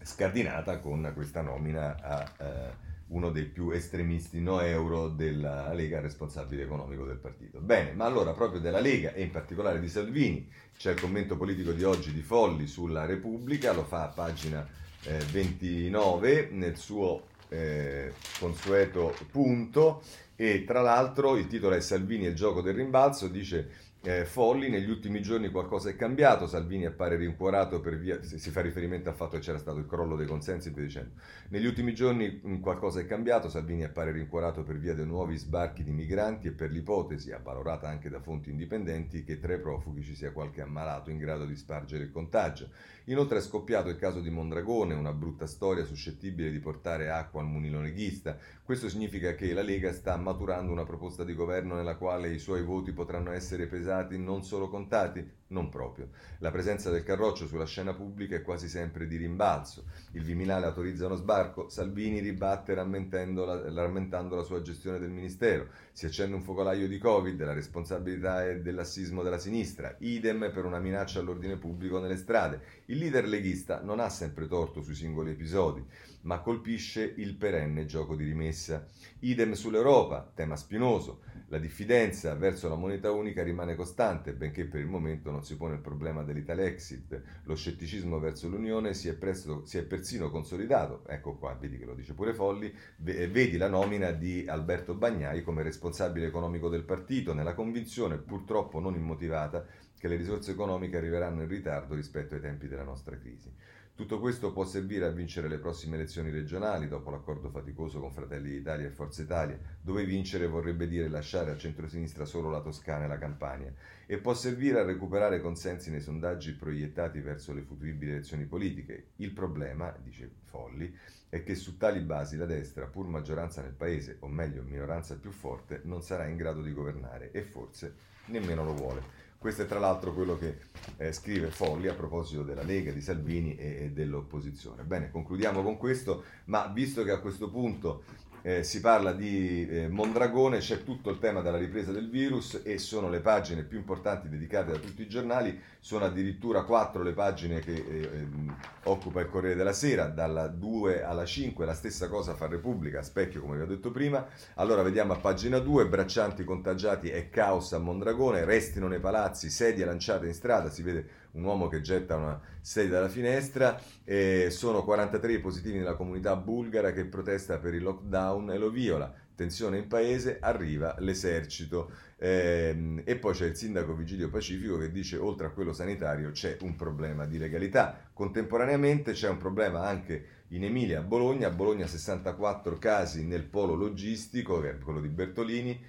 scardinata con questa nomina a eh, uno dei più estremisti no euro della Lega responsabile economico del partito. Bene, ma allora proprio della Lega e in particolare di Salvini c'è il commento politico di oggi di Folli sulla Repubblica, lo fa a pagina eh, 29 nel suo eh, consueto punto e tra l'altro il titolo è Salvini e il gioco del rimbalzo, dice eh, Folli, negli ultimi giorni qualcosa è cambiato, Salvini appare rincuorato per via, si fa riferimento al fatto che c'era stato il crollo dei consensi via dicendo. Negli ultimi giorni mh, qualcosa è cambiato, Salvini appare rincuorato per via dei nuovi sbarchi di migranti e per l'ipotesi, avvalorata anche da fonti indipendenti, che tra i profughi ci sia qualche ammalato in grado di spargere il contagio. Inoltre è scoppiato il caso di Mondragone, una brutta storia suscettibile di portare acqua al munilo leghista. Questo significa che la Lega sta maturando una proposta di governo nella quale i suoi voti potranno essere pesati, non solo contati? Non proprio. La presenza del Carroccio sulla scena pubblica è quasi sempre di rimbalzo. Il Viminale autorizza uno sbarco, Salvini ribatte rammentando la, sua gestione del Ministero. Si accende un focolaio di Covid, la responsabilità è dell'assismo della sinistra. Idem per una minaccia all'ordine pubblico nelle strade. Il leader leghista non ha sempre torto sui singoli episodi ma colpisce il perenne gioco di rimessa. Idem sull'Europa, tema spinoso. La diffidenza verso la moneta unica rimane costante, benché per il momento non si pone il problema dell'Italexit. Lo scetticismo verso l'Unione si è, presto, si è persino consolidato. Ecco qua, vedi che lo dice pure Folli. Eh, vedi la nomina di Alberto Bagnai come responsabile economico del partito, nella convinzione, purtroppo non immotivata, che le risorse economiche arriveranno in ritardo rispetto ai tempi della nostra crisi. Tutto questo può servire a vincere le prossime elezioni regionali, dopo l'accordo faticoso con Fratelli d'Italia e Forza Italia, dove vincere vorrebbe dire lasciare a centrosinistra solo la Toscana e la Campania, e può servire a recuperare consensi nei sondaggi proiettati verso le futuribili elezioni politiche. Il problema, dice Folli, è che su tali basi la destra, pur maggioranza nel paese, o meglio minoranza più forte, non sarà in grado di governare e forse nemmeno lo vuole. Questo è tra l'altro quello che eh, scrive Folli a proposito della Lega, di Salvini e, e dell'opposizione. Bene, concludiamo con questo, ma visto che a questo punto eh, si parla di eh, Mondragone, c'è tutto il tema della ripresa del virus e sono le pagine più importanti dedicate da tutti i giornali, sono addirittura quattro le pagine che eh, ehm, occupa il Corriere della Sera, dalla 2 alla 5, la stessa cosa fa Repubblica, specchio come vi ho detto prima. Allora vediamo a pagina 2, braccianti contagiati e caos a Mondragone, restino nei palazzi, sedie lanciate in strada, si vede un uomo che getta una sedia dalla finestra, e sono 43 i positivi nella comunità bulgara che protesta per il lockdown e lo viola. Tensione in paese, arriva l'esercito. Ehm, e poi c'è il sindaco Vigilio Pacifico che dice oltre a quello sanitario c'è un problema di legalità. Contemporaneamente c'è un problema anche in Emilia, a Bologna. A Bologna 64 casi nel polo logistico, che è quello di Bertolini.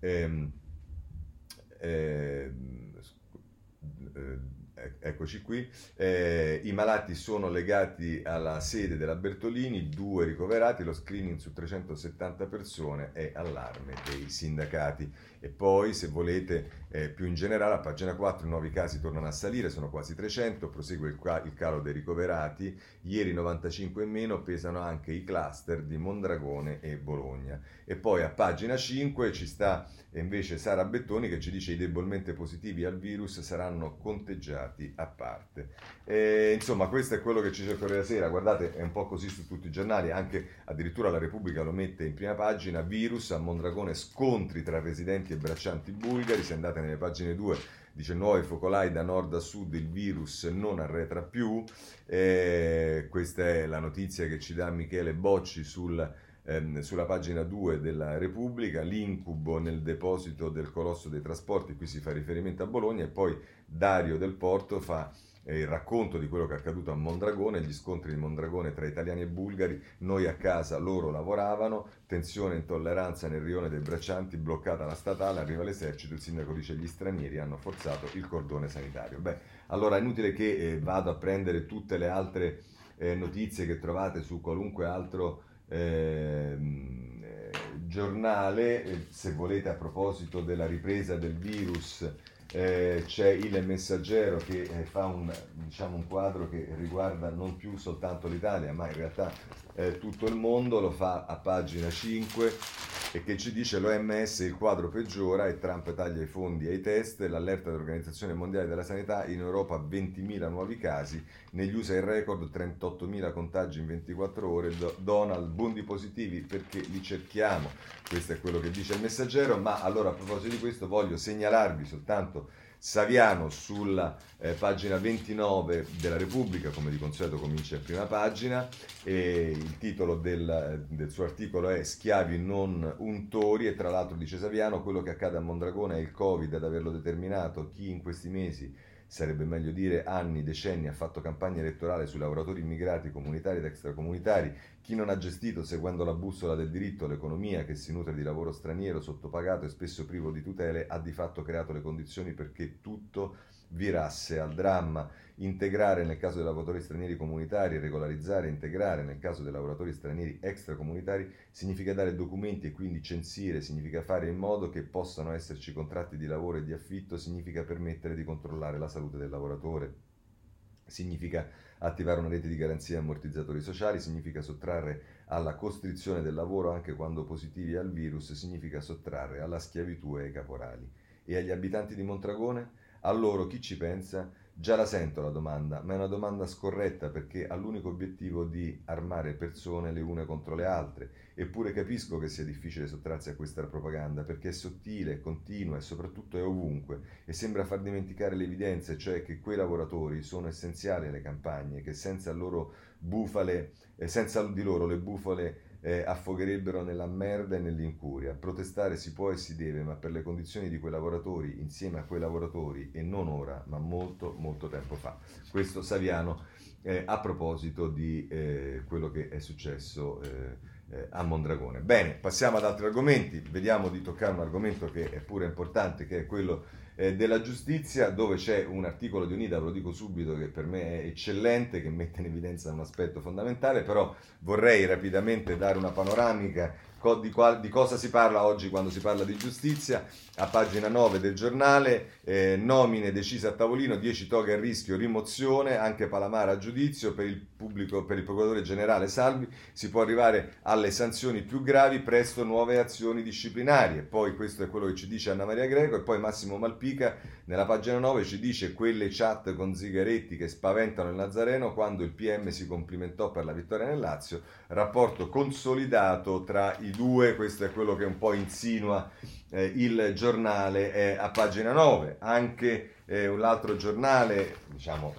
Ehm, eh, eccoci qui, eh, i malati sono legati alla sede della Bertolini, due ricoverati, lo screening su 370 persone è allarme dei sindacati. E poi, se volete, eh, più in generale, a pagina 4 i nuovi casi tornano a salire, sono quasi 300, prosegue il, il calo dei ricoverati, ieri 95 in meno, pesano anche i cluster di Mondragone e Bologna. E poi a pagina 5 ci sta invece Sara Bettoni che ci dice i debolmente positivi al virus saranno conteggiati a parte. E, insomma, questo è quello che ci il Corriere Sera, guardate, è un po' così su tutti i giornali, anche addirittura la Repubblica lo mette in prima pagina, virus a Mondragone, scontri tra residenti e braccianti bulgari, se andate nelle pagine 2 dice nuovi focolai da nord a sud, il virus non arretra più, eh, questa è la notizia che ci dà Michele Bocci sul ehm, sulla pagina 2 della Repubblica, l'incubo nel deposito del colosso dei trasporti, qui si fa riferimento a Bologna, e poi Dario del Porto fa eh, il racconto di quello che è accaduto a Mondragone, gli scontri di Mondragone tra italiani e bulgari, noi a casa, loro lavoravano, tensione e intolleranza nel rione dei braccianti, bloccata la statale, arriva l'esercito, il sindaco dice gli stranieri hanno forzato il cordone sanitario. Beh, allora è inutile che eh, vado a prendere tutte le altre eh, notizie che trovate su qualunque altro giornale, eh, se volete a proposito della ripresa del virus, eh, c'è il messaggero che eh, fa un, diciamo, un, quadro che riguarda non più soltanto l'Italia, ma in realtà eh, tutto il mondo, lo fa a pagina 5 e che ci dice l'OMS il quadro peggiora e Trump taglia i fondi ai test, l'allerta dell'Organizzazione Mondiale della Sanità in Europa 20.000 nuovi casi, negli USA il record 38.000 contagi in 24 ore, Donald bondi positivi perché li cerchiamo, questo è quello che dice il messaggero, ma allora a proposito di questo voglio segnalarvi soltanto Saviano sulla eh, pagina 29 della Repubblica, come di consueto comincia in prima pagina, e il titolo del, del, suo articolo è Schiavi non untori e tra l'altro dice Saviano quello che accade a Mondragone è il Covid ad averlo determinato, chi in questi mesi sarebbe meglio dire anni, decenni, ha fatto campagna elettorale sui lavoratori immigrati comunitari ed extracomunitari, chi non ha gestito, seguendo la bussola del diritto, l'economia che si nutre di lavoro straniero, sottopagato e spesso privo di tutele, ha di fatto creato le condizioni perché tutto virasse al dramma. Integrare nel caso dei lavoratori stranieri comunitari, regolarizzare e integrare nel caso dei lavoratori stranieri extracomunitari significa dare documenti e quindi censire, significa fare in modo che possano esserci contratti di lavoro e di affitto, significa permettere di controllare la salute del lavoratore, significa attivare una rete di garanzie e ammortizzatori sociali, significa sottrarre alla costrizione del lavoro anche quando positivi al virus, significa sottrarre alla schiavitù e ai caporali. E agli abitanti di Mondragone? A loro chi ci pensa? Già la sento la domanda, ma è una domanda scorretta perché ha l'unico obiettivo di armare persone le une contro le altre. Eppure capisco che sia difficile sottrarsi a questa propaganda perché è sottile, continua e soprattutto è ovunque e sembra far dimenticare l'evidenza, cioè che quei lavoratori sono essenziali alle campagne, che senza bufale, eh, senza di loro le bufale eh, affogherebbero nella merda e nell'incuria. Protestare si può e si deve, ma per le condizioni di quei lavoratori, insieme a quei lavoratori, e non ora, ma molto, molto tempo fa. Questo Saviano eh, a proposito di eh, quello che è successo eh, eh, a Mondragone. Bene, passiamo ad altri argomenti, vediamo di toccare un argomento che è pure importante, che è quello eh, della giustizia, dove c'è un articolo di Unida, ve lo dico subito, che per me è eccellente, che mette in evidenza un aspetto fondamentale, però vorrei rapidamente dare una panoramica di, qual, di, cosa si parla oggi quando si parla di giustizia. A pagina 9 del giornale, eh, nomine decise a tavolino, 10 toghe a rischio, rimozione, anche Palamara a giudizio per il, pubblico, per il procuratore generale Salvi, si può arrivare alle sanzioni più gravi, presto nuove azioni disciplinari. Poi questo è quello che ci dice Anna Maria Greco e poi Massimo Malpica nella pagina 9 ci dice quelle chat con Zigaretti che spaventano il Nazareno quando il PM si complimentò per la vittoria nel Lazio, rapporto consolidato tra i due, questo è quello che un po' insinua eh, il giornale eh, a pagina 9, anche eh, un altro giornale, diciamo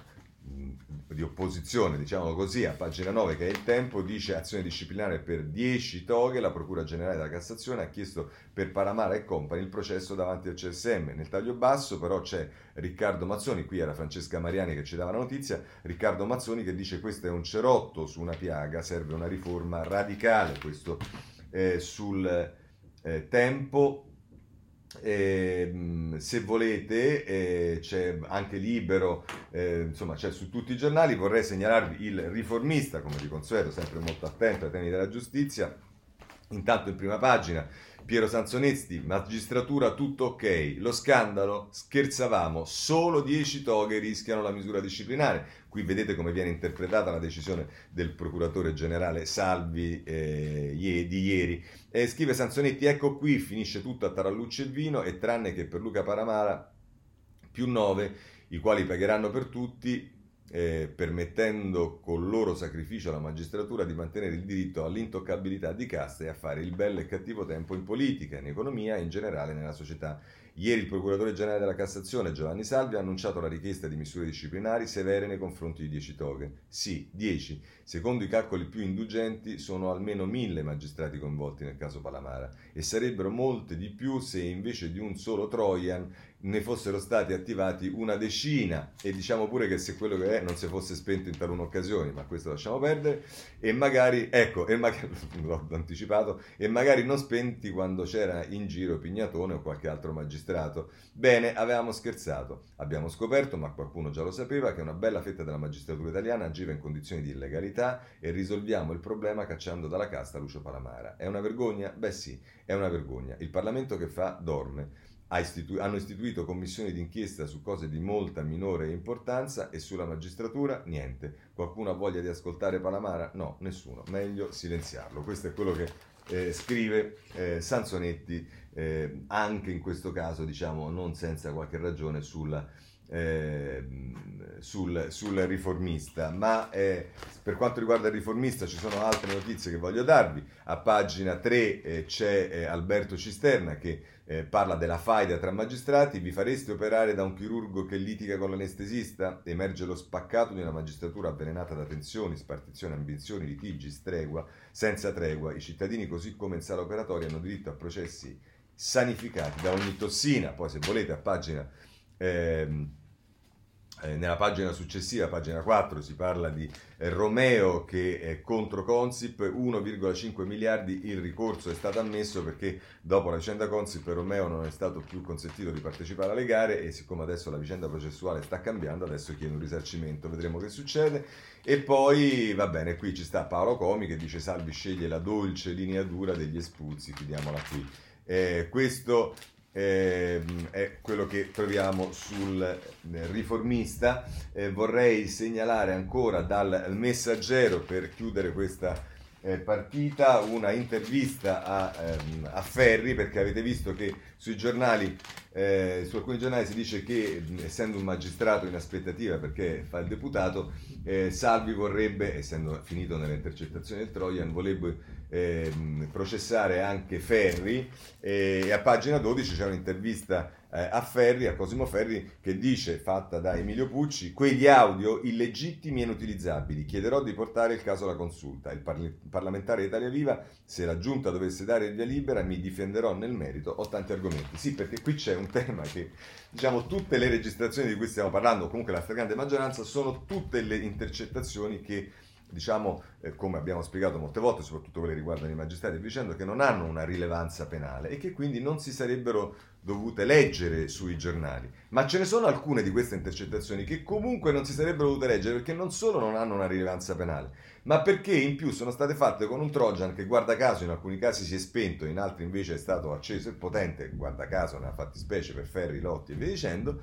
di opposizione, diciamo così, a pagina 9 che è il tempo, dice azione disciplinare per 10 toghe, la Procura Generale della Cassazione ha chiesto per Paramara e Company il processo davanti al CSM. Nel taglio basso però c'è Riccardo Mazzoni, qui era Francesca Mariani che ci dava la notizia, Riccardo Mazzoni che dice questo è un cerotto su una piaga, serve una riforma radicale, questo eh, sul eh, tempo eh, se volete, eh, c'è anche libero, eh, insomma, c'è su tutti i giornali. Vorrei segnalarvi il riformista, come di consueto, sempre molto attento ai temi della giustizia. Intanto in prima pagina Piero Sansonetti, magistratura tutto ok, lo scandalo, scherzavamo, solo 10 toghe rischiano la misura disciplinare. Qui vedete come viene interpretata la decisione del procuratore generale Salvi eh, di ieri. Eh, scrive Sansonetti, ecco qui, finisce tutto a Tarallucci e Vino e tranne che per Luca Paramara più 9, i quali pagheranno per tutti, eh, permettendo col loro sacrificio alla magistratura di mantenere il diritto all'intoccabilità di casta e a fare il bello e cattivo tempo in politica, in economia e in generale nella società. Ieri il procuratore generale della Cassazione Giovanni Salvi ha annunciato la richiesta di misure disciplinari severe nei confronti di 10 toghe. Sì, 10. Secondo i calcoli più indulgenti sono almeno 1000 magistrati coinvolti nel caso Palamara e sarebbero molte di più se invece di un solo Trojan ne fossero stati attivati una decina e diciamo pure che se quello che è non si fosse spento in talune occasioni, ma questo lasciamo perdere, e magari, ecco, e magari, l'ho anticipato, e magari non spenti quando c'era in giro Pignatone o qualche altro magistrato. Bene, avevamo scherzato, abbiamo scoperto, ma qualcuno già lo sapeva, che una bella fetta della magistratura italiana agiva in condizioni di illegalità e risolviamo il problema cacciando dalla casta Lucio Palamara. È una vergogna? Beh sì, è una vergogna. Il Parlamento che fa dorme istitu- hanno istituito commissioni d'inchiesta su cose di molta minore importanza e sulla magistratura niente. Qualcuno ha voglia di ascoltare Palamara? No, nessuno. Meglio silenziarlo. Questo è quello che eh, scrive eh, Sansonetti, eh, anche in questo caso, diciamo, non senza qualche ragione sulla eh, sul, sul, riformista, ma eh, per quanto riguarda il riformista ci sono altre notizie che voglio darvi. A pagina 3 eh, c'è eh, Alberto Cisterna che eh, parla della faida tra magistrati. Vi fareste operare da un chirurgo che litiga con l'anestesista? Emerge lo spaccato di una magistratura avvelenata da tensioni, spartizioni, ambizioni, litigi, stregua, senza tregua. I cittadini, così come in sala operatoria, hanno diritto a processi sanificati da ogni tossina. Poi, se volete, a pagina. Ehm, eh, nella pagina successiva, pagina 4, si parla di eh, Romeo che è contro Consip, 1,5 miliardi, il ricorso è stato ammesso perché dopo la vicenda Consip Romeo non è stato più consentito di partecipare alle gare e siccome adesso la vicenda processuale sta cambiando, adesso chiede un risarcimento, vedremo che succede. E poi va bene, qui ci sta Paolo Comi che dice Salvi sceglie la dolce linea dura degli espulsi, chiudiamola qui. Eh, questo eh, è quello che troviamo sul eh, riformista. Eh, vorrei segnalare ancora dal messaggero per chiudere questa eh, partita una intervista a, ehm, a, Ferri perché avete visto che sui giornali eh, su alcuni giornali si dice che essendo un magistrato in aspettativa perché fa il deputato, eh, Salvi vorrebbe, essendo finito nelle intercettazioni del Trojan, vorrebbe eh, processare anche Ferri e a pagina 12 c'è un'intervista eh, a Ferri, a Cosimo Ferri, che dice, fatta da Emilio Pucci, quegli audio illegittimi e inutilizzabili, chiederò di portare il caso alla consulta. Il parli- parlamentare Italia Viva, se la giunta dovesse dare il via libera, mi difenderò nel merito, ho tanti argomenti. Sì, perché qui c'è un tema che, diciamo, tutte le registrazioni di cui stiamo parlando, comunque la stragrande maggioranza, sono tutte le intercettazioni che diciamo, eh, come abbiamo spiegato molte volte, soprattutto quelle riguardano i magistrati, dicendo che non hanno una rilevanza penale e che quindi non si sarebbero dovute leggere sui giornali. Ma ce ne sono alcune di queste intercettazioni che comunque non si sarebbero dovute leggere perché non solo non hanno una rilevanza penale, ma perché in più sono state fatte con un Trojan che guarda caso in alcuni casi si è spento, in altri invece è stato acceso e potente, guarda caso ne ha fatti specie per Ferri, Lotti e via dicendo,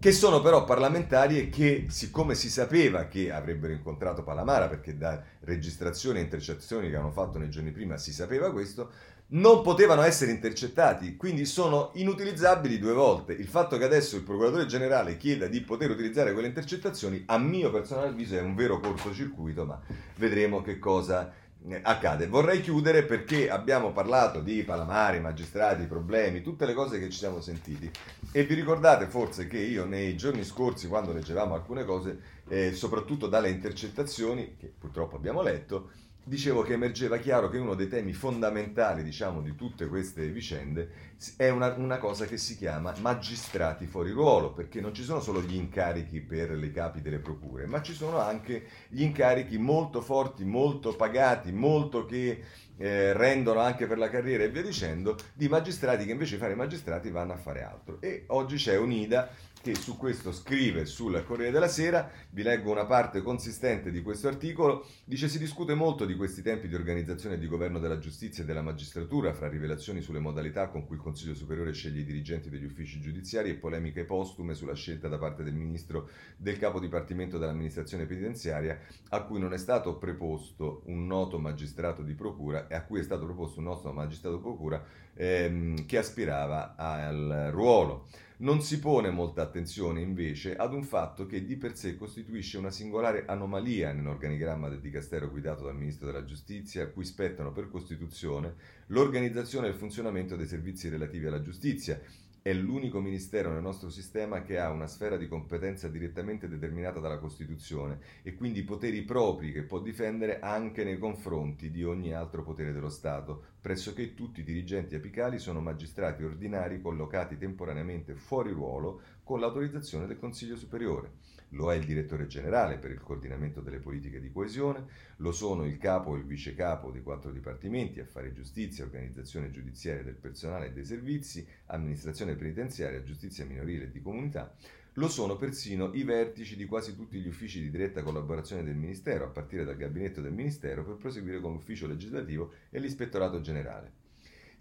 che sono però parlamentari e che, siccome si sapeva che avrebbero incontrato Palamara, perché da registrazioni e intercettazioni che hanno fatto nei giorni prima si sapeva questo, non potevano essere intercettati, quindi sono inutilizzabili due volte. Il fatto che adesso il procuratore generale chieda di poter utilizzare quelle intercettazioni, a mio personale avviso, è un vero cortocircuito, ma vedremo che cosa eh, accade. Vorrei chiudere perché abbiamo parlato di Palamari, magistrati, problemi, tutte le cose che ci siamo sentiti e vi ricordate forse che io nei giorni scorsi quando leggevamo alcune cose, eh, soprattutto dalle intercettazioni che purtroppo abbiamo letto, dicevo che emergeva chiaro che uno dei temi fondamentali, diciamo, di tutte queste vicende è una, una, cosa che si chiama magistrati fuori ruolo, perché non ci sono solo gli incarichi per le capi delle procure, ma ci sono anche gli incarichi molto forti, molto pagati, molto che eh, rendono anche per la carriera e via dicendo, di magistrati che invece di fare magistrati vanno a fare altro. E oggi c'è un'IDA che su questo scrive sul Corriere della Sera, vi leggo una parte consistente di questo articolo, dice si discute molto di questi tempi di organizzazione e di governo della giustizia e della magistratura, fra rivelazioni sulle modalità con cui il Consiglio Superiore sceglie i dirigenti degli uffici giudiziari e polemiche postume sulla scelta da parte del Ministro del Capo Dipartimento dell'amministrazione penitenziaria a cui non è stato preposto un noto magistrato di procura e a cui è stato proposto un noto magistrato di procura ehm, che aspirava al ruolo. Non si pone molta attenzione invece ad un fatto che di per sé costituisce una singolare anomalia nell'organigramma del Dicastero guidato dal Ministro della Giustizia, a cui spettano per Costituzione l'organizzazione e il funzionamento dei servizi relativi alla giustizia, è l'unico ministero nel nostro sistema che ha una sfera di competenza direttamente determinata dalla Costituzione e quindi poteri propri che può difendere anche nei confronti di ogni altro potere dello Stato. Pressoché tutti i dirigenti apicali sono magistrati ordinari collocati temporaneamente fuori ruolo con l'autorizzazione del Consiglio Superiore lo è il direttore generale per il coordinamento delle politiche di coesione, lo sono il capo e il vice capo dei quattro dipartimenti, affari giustizia, organizzazione giudiziaria del personale e dei servizi, amministrazione penitenziaria, giustizia minorile e di comunità, lo sono persino i vertici di quasi tutti gli uffici di diretta collaborazione del Ministero, a partire dal gabinetto del Ministero, per proseguire con l'ufficio legislativo e l'ispettorato generale.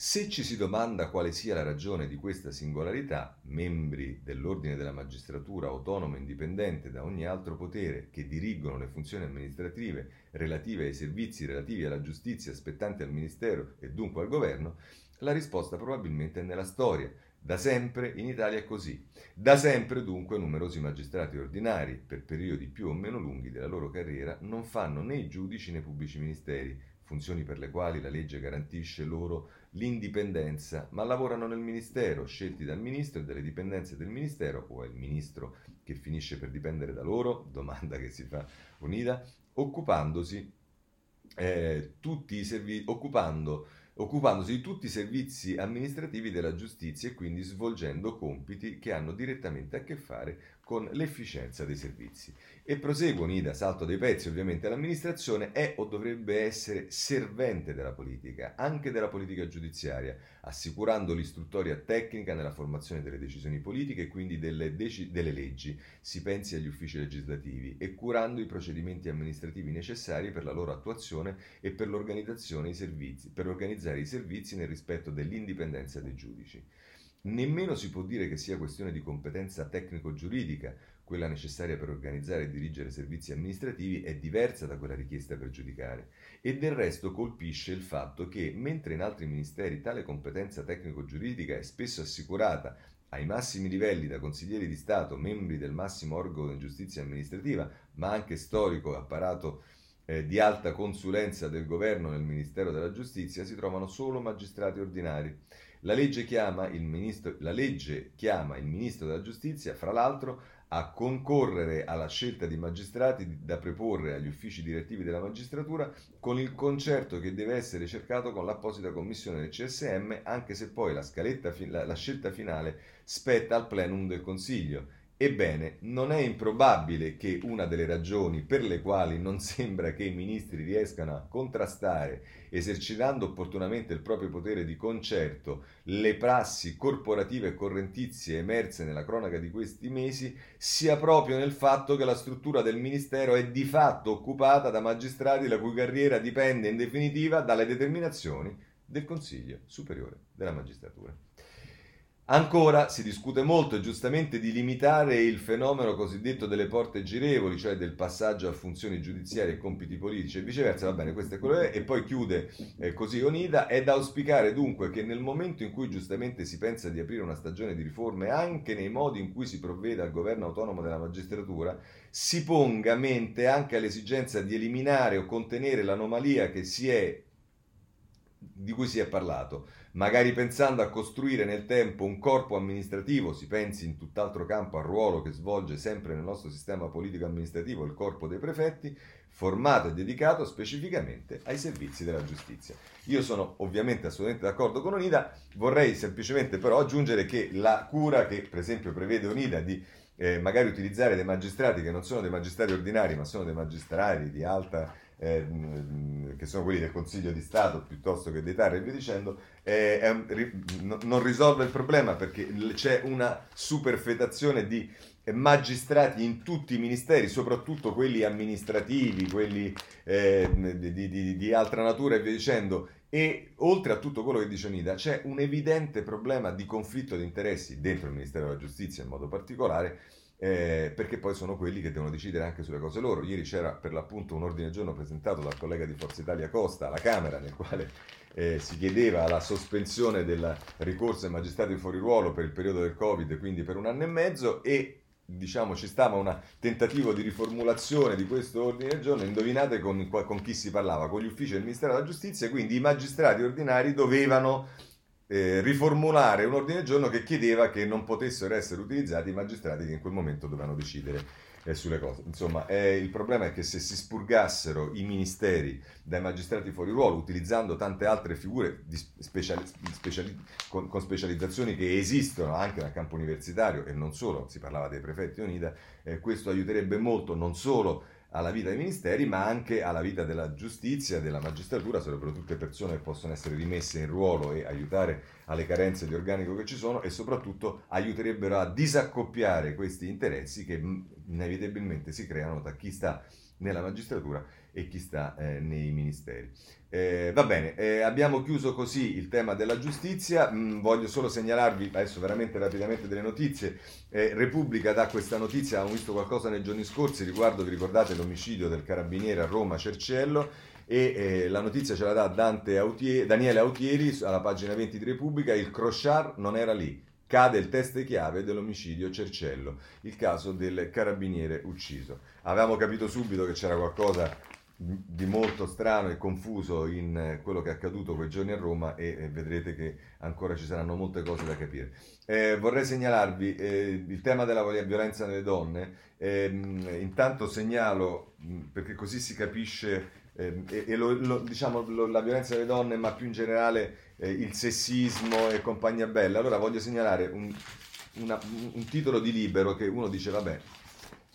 Se ci si domanda quale sia la ragione di questa singolarità, membri dell'ordine della magistratura autonoma e indipendente da ogni altro potere che dirigono le funzioni amministrative relative ai servizi relativi alla giustizia spettanti al Ministero e dunque al Governo, la risposta probabilmente è nella storia. Da sempre in Italia è così. Da sempre dunque numerosi magistrati ordinari, per periodi più o meno lunghi della loro carriera, non fanno né i giudici né pubblici ministeri, funzioni per le quali la legge garantisce loro l'indipendenza, ma lavorano nel ministero, scelti dal ministro e dalle dipendenze del ministero, o è il ministro che finisce per dipendere da loro, domanda che si fa unita, occupandosi, eh, tutti i servi- occupando, occupandosi di tutti i servizi amministrativi della giustizia e quindi svolgendo compiti che hanno direttamente a che fare con l'efficienza dei servizi. E prosegue Unida, salto dei pezzi, ovviamente l'amministrazione è o dovrebbe essere servente della politica, anche della politica giudiziaria, assicurando l'istruttoria tecnica nella formazione delle decisioni politiche e quindi delle, deci- delle leggi, si pensi agli uffici legislativi, e curando i procedimenti amministrativi necessari per la loro attuazione e per, l'organizzazione servizi, per organizzare i servizi nel rispetto dell'indipendenza dei giudici. Nemmeno si può dire che sia questione di competenza tecnico-giuridica, quella necessaria per organizzare e dirigere servizi amministrativi è diversa da quella richiesta per giudicare. E del resto colpisce il fatto che, mentre in altri ministeri tale competenza tecnico-giuridica è spesso assicurata ai massimi livelli da consiglieri di Stato, membri del massimo organo di giustizia amministrativa, ma anche storico apparato eh, di alta consulenza del governo nel Ministero della Giustizia, si trovano solo magistrati ordinari. La legge chiama il ministro, legge chiama il ministro della Giustizia, fra l'altro, a concorrere alla scelta di magistrati da preporre agli uffici direttivi della magistratura con il concerto che deve essere cercato con l'apposita commissione del CSM, anche se poi la, scaletta, la, la scelta finale spetta al plenum del Consiglio. Ebbene, non è improbabile che una delle ragioni per le quali non sembra che i ministri riescano a contrastare, esercitando opportunamente il proprio potere di concerto, le prassi corporative e correntizie emerse nella cronaca di questi mesi, sia proprio nel fatto che la struttura del ministero è di fatto occupata da magistrati la cui carriera dipende in definitiva dalle determinazioni del Consiglio Superiore della Magistratura. Ancora si discute molto e giustamente di limitare il fenomeno cosiddetto delle porte girevoli, cioè del passaggio a funzioni giudiziarie e compiti politici e viceversa, va bene, questo è quello che è, e poi chiude eh, così Onida, è da auspicare dunque che nel momento in cui giustamente si pensa di aprire una stagione di riforme, anche nei modi in cui si provvede al governo autonomo della magistratura, si ponga mente anche all'esigenza di eliminare o contenere l'anomalia che si è di cui si è parlato, magari pensando a costruire nel tempo un corpo amministrativo, si pensi in tutt'altro campo al ruolo che svolge sempre nel nostro sistema politico amministrativo il corpo dei prefetti, formato e dedicato specificamente ai servizi della giustizia. Io sono ovviamente assolutamente d'accordo con Onida, vorrei semplicemente però aggiungere che la cura che per esempio prevede Onida di eh, magari utilizzare dei magistrati che non sono dei magistrati ordinari ma sono dei magistrati di alta eh, che sono quelli del Consiglio di Stato piuttosto che dei TAR e via dicendo, eh, un, non risolve il problema perché c'è una superfetazione di magistrati in tutti i ministeri, soprattutto quelli amministrativi, quelli eh, di, di, di, altra natura e via dicendo. E oltre a tutto quello che dice Nida, c'è un evidente problema di conflitto di interessi dentro il Ministero della Giustizia in modo particolare, eh, perché poi sono quelli che devono decidere anche sulle cose loro. Ieri c'era per l'appunto un ordine del giorno presentato dal collega di Forza Italia Costa alla Camera, nel quale eh, si chiedeva la sospensione del ricorso ai magistrati fuori ruolo per il periodo del Covid, quindi per un anno e mezzo, e diciamo ci stava un tentativo di riformulazione di questo ordine del giorno, indovinate con, con chi si parlava, con gli uffici del Ministero della Giustizia, quindi i magistrati ordinari dovevano eh, riformulare un ordine del giorno che chiedeva che non potessero essere utilizzati i magistrati che in quel momento dovevano decidere eh, sulle cose. Insomma, eh, il problema è che se si spurgassero i ministeri dai magistrati fuori ruolo, utilizzando tante altre figure speciali, speciali, con, con, specializzazioni che esistono anche nel campo universitario e non solo, si parlava dei prefetti UNIDA, eh, questo aiuterebbe molto non solo alla vita dei ministeri, ma anche alla vita della giustizia, della magistratura, sarebbero tutte persone che possono essere rimesse in ruolo e aiutare alle carenze di organico che ci sono e soprattutto aiuterebbero a disaccoppiare questi interessi che inevitabilmente si creano tra chi sta nella magistratura e chi sta eh, nei ministeri. Eh, va bene, eh, abbiamo chiuso così il tema della giustizia, mm, voglio solo segnalarvi adesso veramente rapidamente delle notizie. Eh, Repubblica dà questa notizia, abbiamo visto qualcosa nei giorni scorsi riguardo, vi ricordate, l'omicidio del carabiniere a Roma Cerciello e eh, la notizia ce la dà Autieri, Daniele Autieri alla pagina 20 di Repubblica, il Crochard non era lì, cade il test chiave dell'omicidio Cercello, il caso del carabiniere ucciso. Avevamo capito subito che c'era qualcosa di molto strano e confuso in eh, quello che è accaduto quei giorni a Roma e, vedrete che ancora ci saranno molte cose da capire. Eh, vorrei segnalarvi eh, il tema della violenza nelle donne, eh, intanto segnalo, perché così si capisce, ehm, e, lo, lo, diciamo lo, la violenza delle donne, ma più in generale eh, il sessismo e compagnia bella, allora voglio segnalare un, una, un titolo di libero che uno dice, vabbè,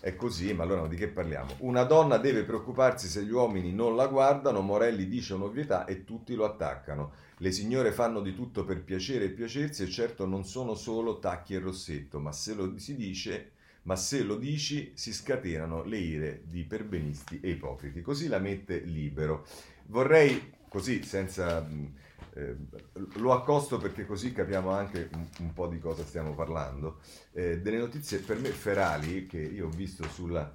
è così, ma allora di che parliamo? Una donna deve preoccuparsi se gli uomini non la guardano, Morelli dice un'ovvietà e tutti lo attaccano. Le signore fanno di tutto per piacere e piacersi e certo non sono solo tacchi e rossetto, ma se lo dice, ma se lo dici si scatenano le ire di perbenisti e ipocriti. Così la mette libero. Vorrei, così senza eh, lo accosto perché così capiamo anche un, un po' di cosa stiamo parlando. Eh, delle notizie per me ferali che io ho visto sulla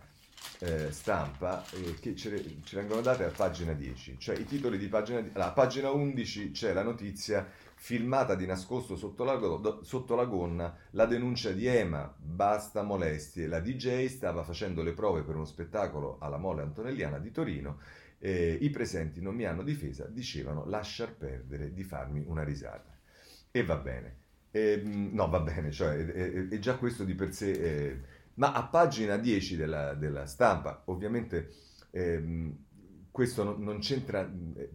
eh, stampa eh, che ci, ci vengono date a pagina 10, cioè i titoli di pagina 10. Allora, a pagina 11 c'è la notizia filmata di nascosto sotto la, sotto la, gonna la denuncia di Ema, basta molestie. La DJ stava facendo le prove per uno spettacolo alla Mole Antonelliana di Torino. Eh, I presenti non mi hanno difesa, dicevano lasciar perdere di farmi una risata. E va bene. Eh, no, va bene, cioè, è, già questo di per sé. Eh, ma a pagina 10 della, della stampa, ovviamente ehm, questo non, non, c'entra,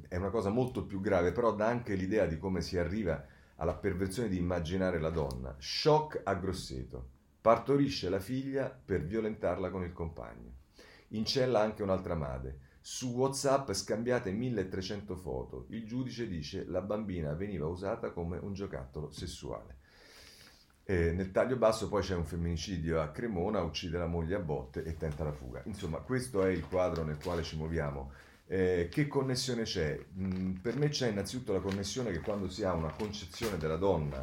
è una cosa molto più grave, però dà anche l'idea di come si arriva alla perversione di immaginare la donna. Shock a Grosseto. Partorisce la figlia per violentarla con il compagno. Incella anche un'altra madre. Su WhatsApp scambiate 1300 foto. Il giudice dice la bambina veniva usata come un giocattolo sessuale. E nel taglio basso poi c'è un femminicidio a Cremona, uccide la moglie a botte e tenta la fuga. Insomma, questo è il quadro nel quale ci muoviamo. Eh, che connessione c'è? Mm, per me c'è innanzitutto la connessione che quando si ha una concezione della donna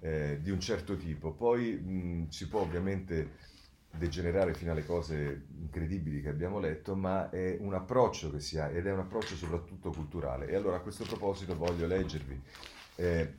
eh, di un certo tipo, poi mh, mm, si può ovviamente degenerare fino alle cose incredibili che abbiamo letto, ma è un approccio che si ha ed è un approccio soprattutto culturale. E allora a questo proposito voglio leggervi eh,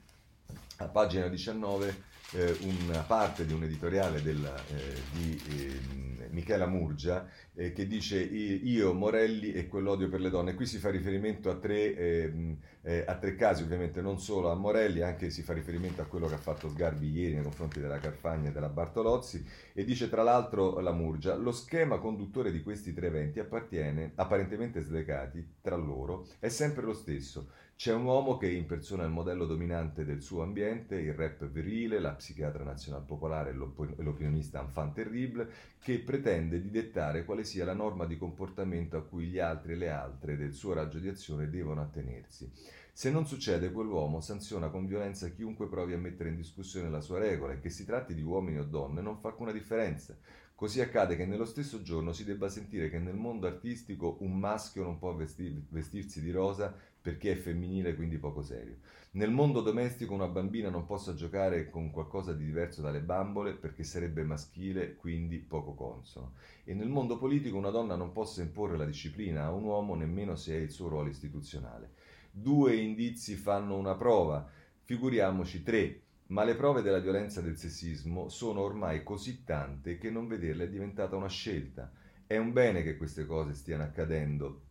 a pagina 19 eh, una parte di un editoriale del, eh, di eh, Michela Murgia eh, che dice io, Morelli e quell'odio per le donne. Qui si fa riferimento a tre, ehm, eh, a tre casi, ovviamente non solo a Morelli, anche si fa riferimento a quello che ha fatto Sgarbi ieri nei confronti della Carfagna e della Bartolozzi e dice tra l'altro la Murgia, lo schema conduttore di questi tre eventi appartiene, apparentemente slegati tra loro, è sempre lo stesso c'è un uomo che impersona il modello dominante del suo ambiente, il rap virile, la psichiatra nazional popolare e l'opinionista enfant terrible, che pretende di dettare quale sia la norma di comportamento a cui gli altri e le altre del suo raggio di azione devono attenersi. Se non succede, quell'uomo sanziona con violenza chiunque provi a mettere in discussione la sua regola e che si tratti di uomini o donne non fa alcuna differenza. Così accade che nello stesso giorno si debba sentire che nel mondo artistico un maschio non può vestir, vestirsi di rosa perché è femminile quindi poco serio. Nel mondo domestico una bambina non possa giocare con qualcosa di diverso dalle bambole perché sarebbe maschile, quindi poco consono. E nel mondo politico una donna non possa imporre la disciplina a un uomo nemmeno se è il suo ruolo istituzionale. Due indizi fanno una prova, figuriamoci tre, ma le prove della violenza del sessismo sono ormai così tante che non vederle è diventata una scelta. È un bene che queste cose stiano accadendo,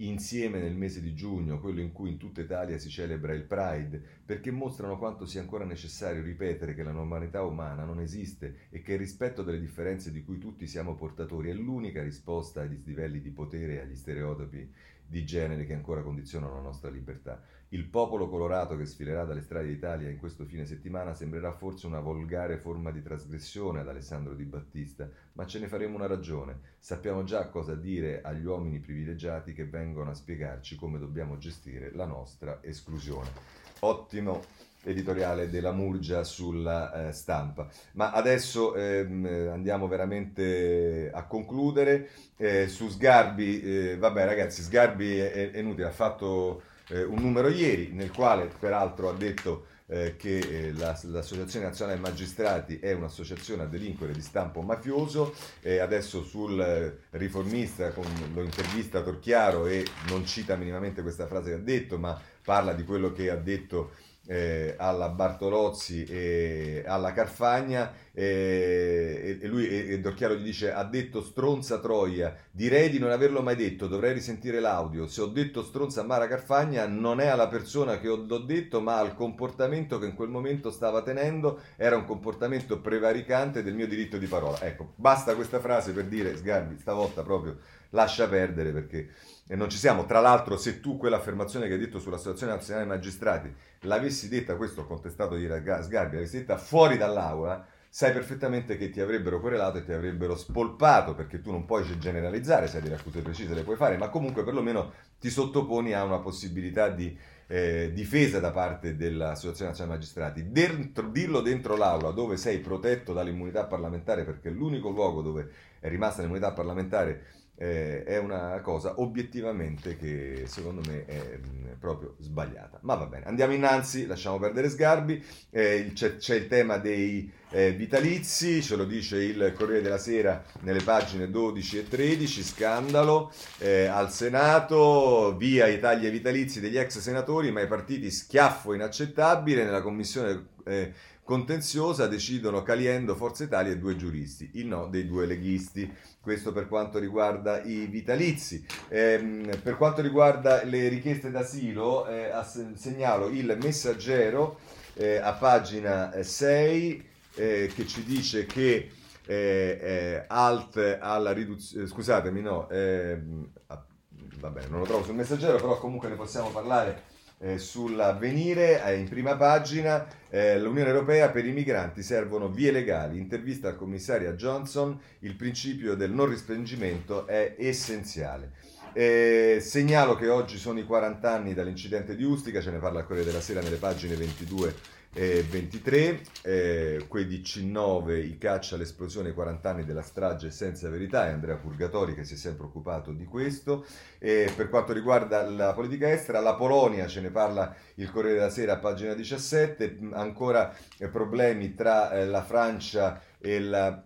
insieme nel mese di giugno, quello in cui in tutta Italia si celebra il Pride, perché mostrano quanto sia ancora necessario ripetere che la normalità umana non esiste e che il rispetto delle differenze di cui tutti siamo portatori è l'unica risposta agli livelli di potere e agli stereotipi di genere che ancora condizionano la nostra libertà. Il popolo colorato che sfilerà dalle strade d'Italia in questo fine settimana sembrerà forse una volgare forma di trasgressione ad Alessandro Di Battista, ma ce ne faremo una ragione. Sappiamo già cosa dire agli uomini privilegiati che vengono a spiegarci come dobbiamo gestire la nostra esclusione. Ottimo editoriale della Murgia sulla eh, stampa. Ma adesso ehm, andiamo veramente a concludere. Eh, su Sgarbi, eh, vabbè ragazzi, Sgarbi è, è inutile, ha fatto eh, un numero ieri nel quale peraltro ha detto eh, che eh, la, l'Associazione Nazionale Magistrati è un'associazione a delinquere di stampo mafioso, adesso sul riformista con, lo intervista Torchiaro e non cita minimamente questa frase che ha detto, ma parla di quello che ha detto eh, alla Bartolozzi e alla Carfagna eh, e, lui e, Dorchiaro gli dice ha detto stronza Troia. Direi di non averlo mai detto dovrei risentire l'audio. Se ho detto stronza Mara Carfagna non è alla persona che ho, detto ma al comportamento che in quel momento stava tenendo. Era un comportamento prevaricante del mio diritto di parola. Ecco basta questa frase per dire Sgarbi stavolta proprio lascia perdere perché e non ci siamo. Tra l'altro, se tu quell'affermazione che hai detto sull'Associazione Nazionale dei Magistrati l'avessi detta, questo ho contestato di Sgarbi, l'avessi detta fuori dall'aula, sai perfettamente che ti avrebbero querelato e ti avrebbero spolpato, perché tu non puoi generalizzare, se hai delle accuse precise le puoi fare, ma comunque perlomeno ti sottoponi a una possibilità di eh, difesa da parte dell'Associazione Nazionale Magistrati. Dentro, dirlo dentro l'aula dove sei protetto dall'immunità parlamentare, perché è l'unico luogo dove è rimasta l'immunità parlamentare eh, è una cosa obiettivamente che secondo me è mh, mm, proprio sbagliata. Ma va bene, andiamo innanzi, lasciamo perdere Sgarbi, eh, c'è, c'è, il tema dei eh, vitalizi, ce lo dice il Corriere della Sera nelle pagine 12 e 13, scandalo eh, al Senato, via i tagli ai vitalizi degli ex senatori, ma i partiti schiaffo inaccettabile nella commissione eh, contenziosa decidono Caliendo, Forza Italia e due giuristi, il no dei due leghisti. Questo per quanto riguarda i vitalizi. Eh, per quanto riguarda le richieste d'asilo, eh, segnalo il messaggero eh, a pagina 6 eh, che ci dice che eh, eh, alt alla riduzione, scusatemi, no, ehm, va bene, non lo trovo sul messaggero, però comunque ne possiamo parlare eh, sull'avvenire, eh, in prima pagina, eh, l'Unione Europea per i migranti servono vie legali, intervista al commissario Johnson, il principio del non respingimento è essenziale. Eh, segnalo che oggi sono i 40 anni dall'incidente di Ustica, ce ne parla il Corriere della Sera nelle pagine 22 e 23, eh, quei di C9, i caccia all'esplosione 40 anni della strage senza verità, è Andrea Purgatori che si è sempre occupato di questo. Eh, per quanto riguarda la politica estera, la Polonia, ce ne parla il Corriere della Sera a pagina 17, ancora eh, problemi tra eh, la Francia e la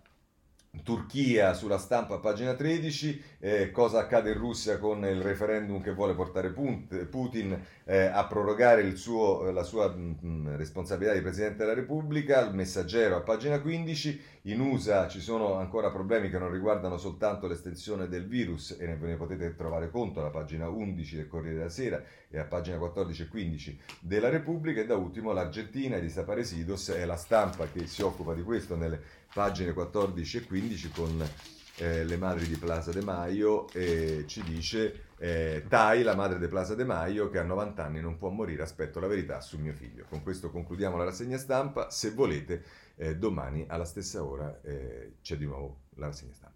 Turchia sulla stampa, pagina 13, eh, cosa accade in Russia con il referendum che vuole portare Putin eh, a prorogare suo, la sua mh, mm, responsabilità di Presidente della Repubblica, il messaggero a pagina 15, in USA ci sono ancora problemi che non riguardano soltanto l'estensione del virus e ne, ne potete trovare conto alla pagina 11 del Corriere della Sera e a pagina 14 e 15 della Repubblica. E da ultimo l'Argentina di Desaparecidos è la stampa che si occupa di questo nelle pagine 14 e 15 con eh, le madri di Plaza De Maio e ci dice eh, Tai, la madre di Plaza De Maio, che a 90 anni non può morire, aspetto la verità su mio figlio. Con questo concludiamo la rassegna stampa, se volete eh, domani alla stessa ora eh, c'è di nuovo la rassegna stampa.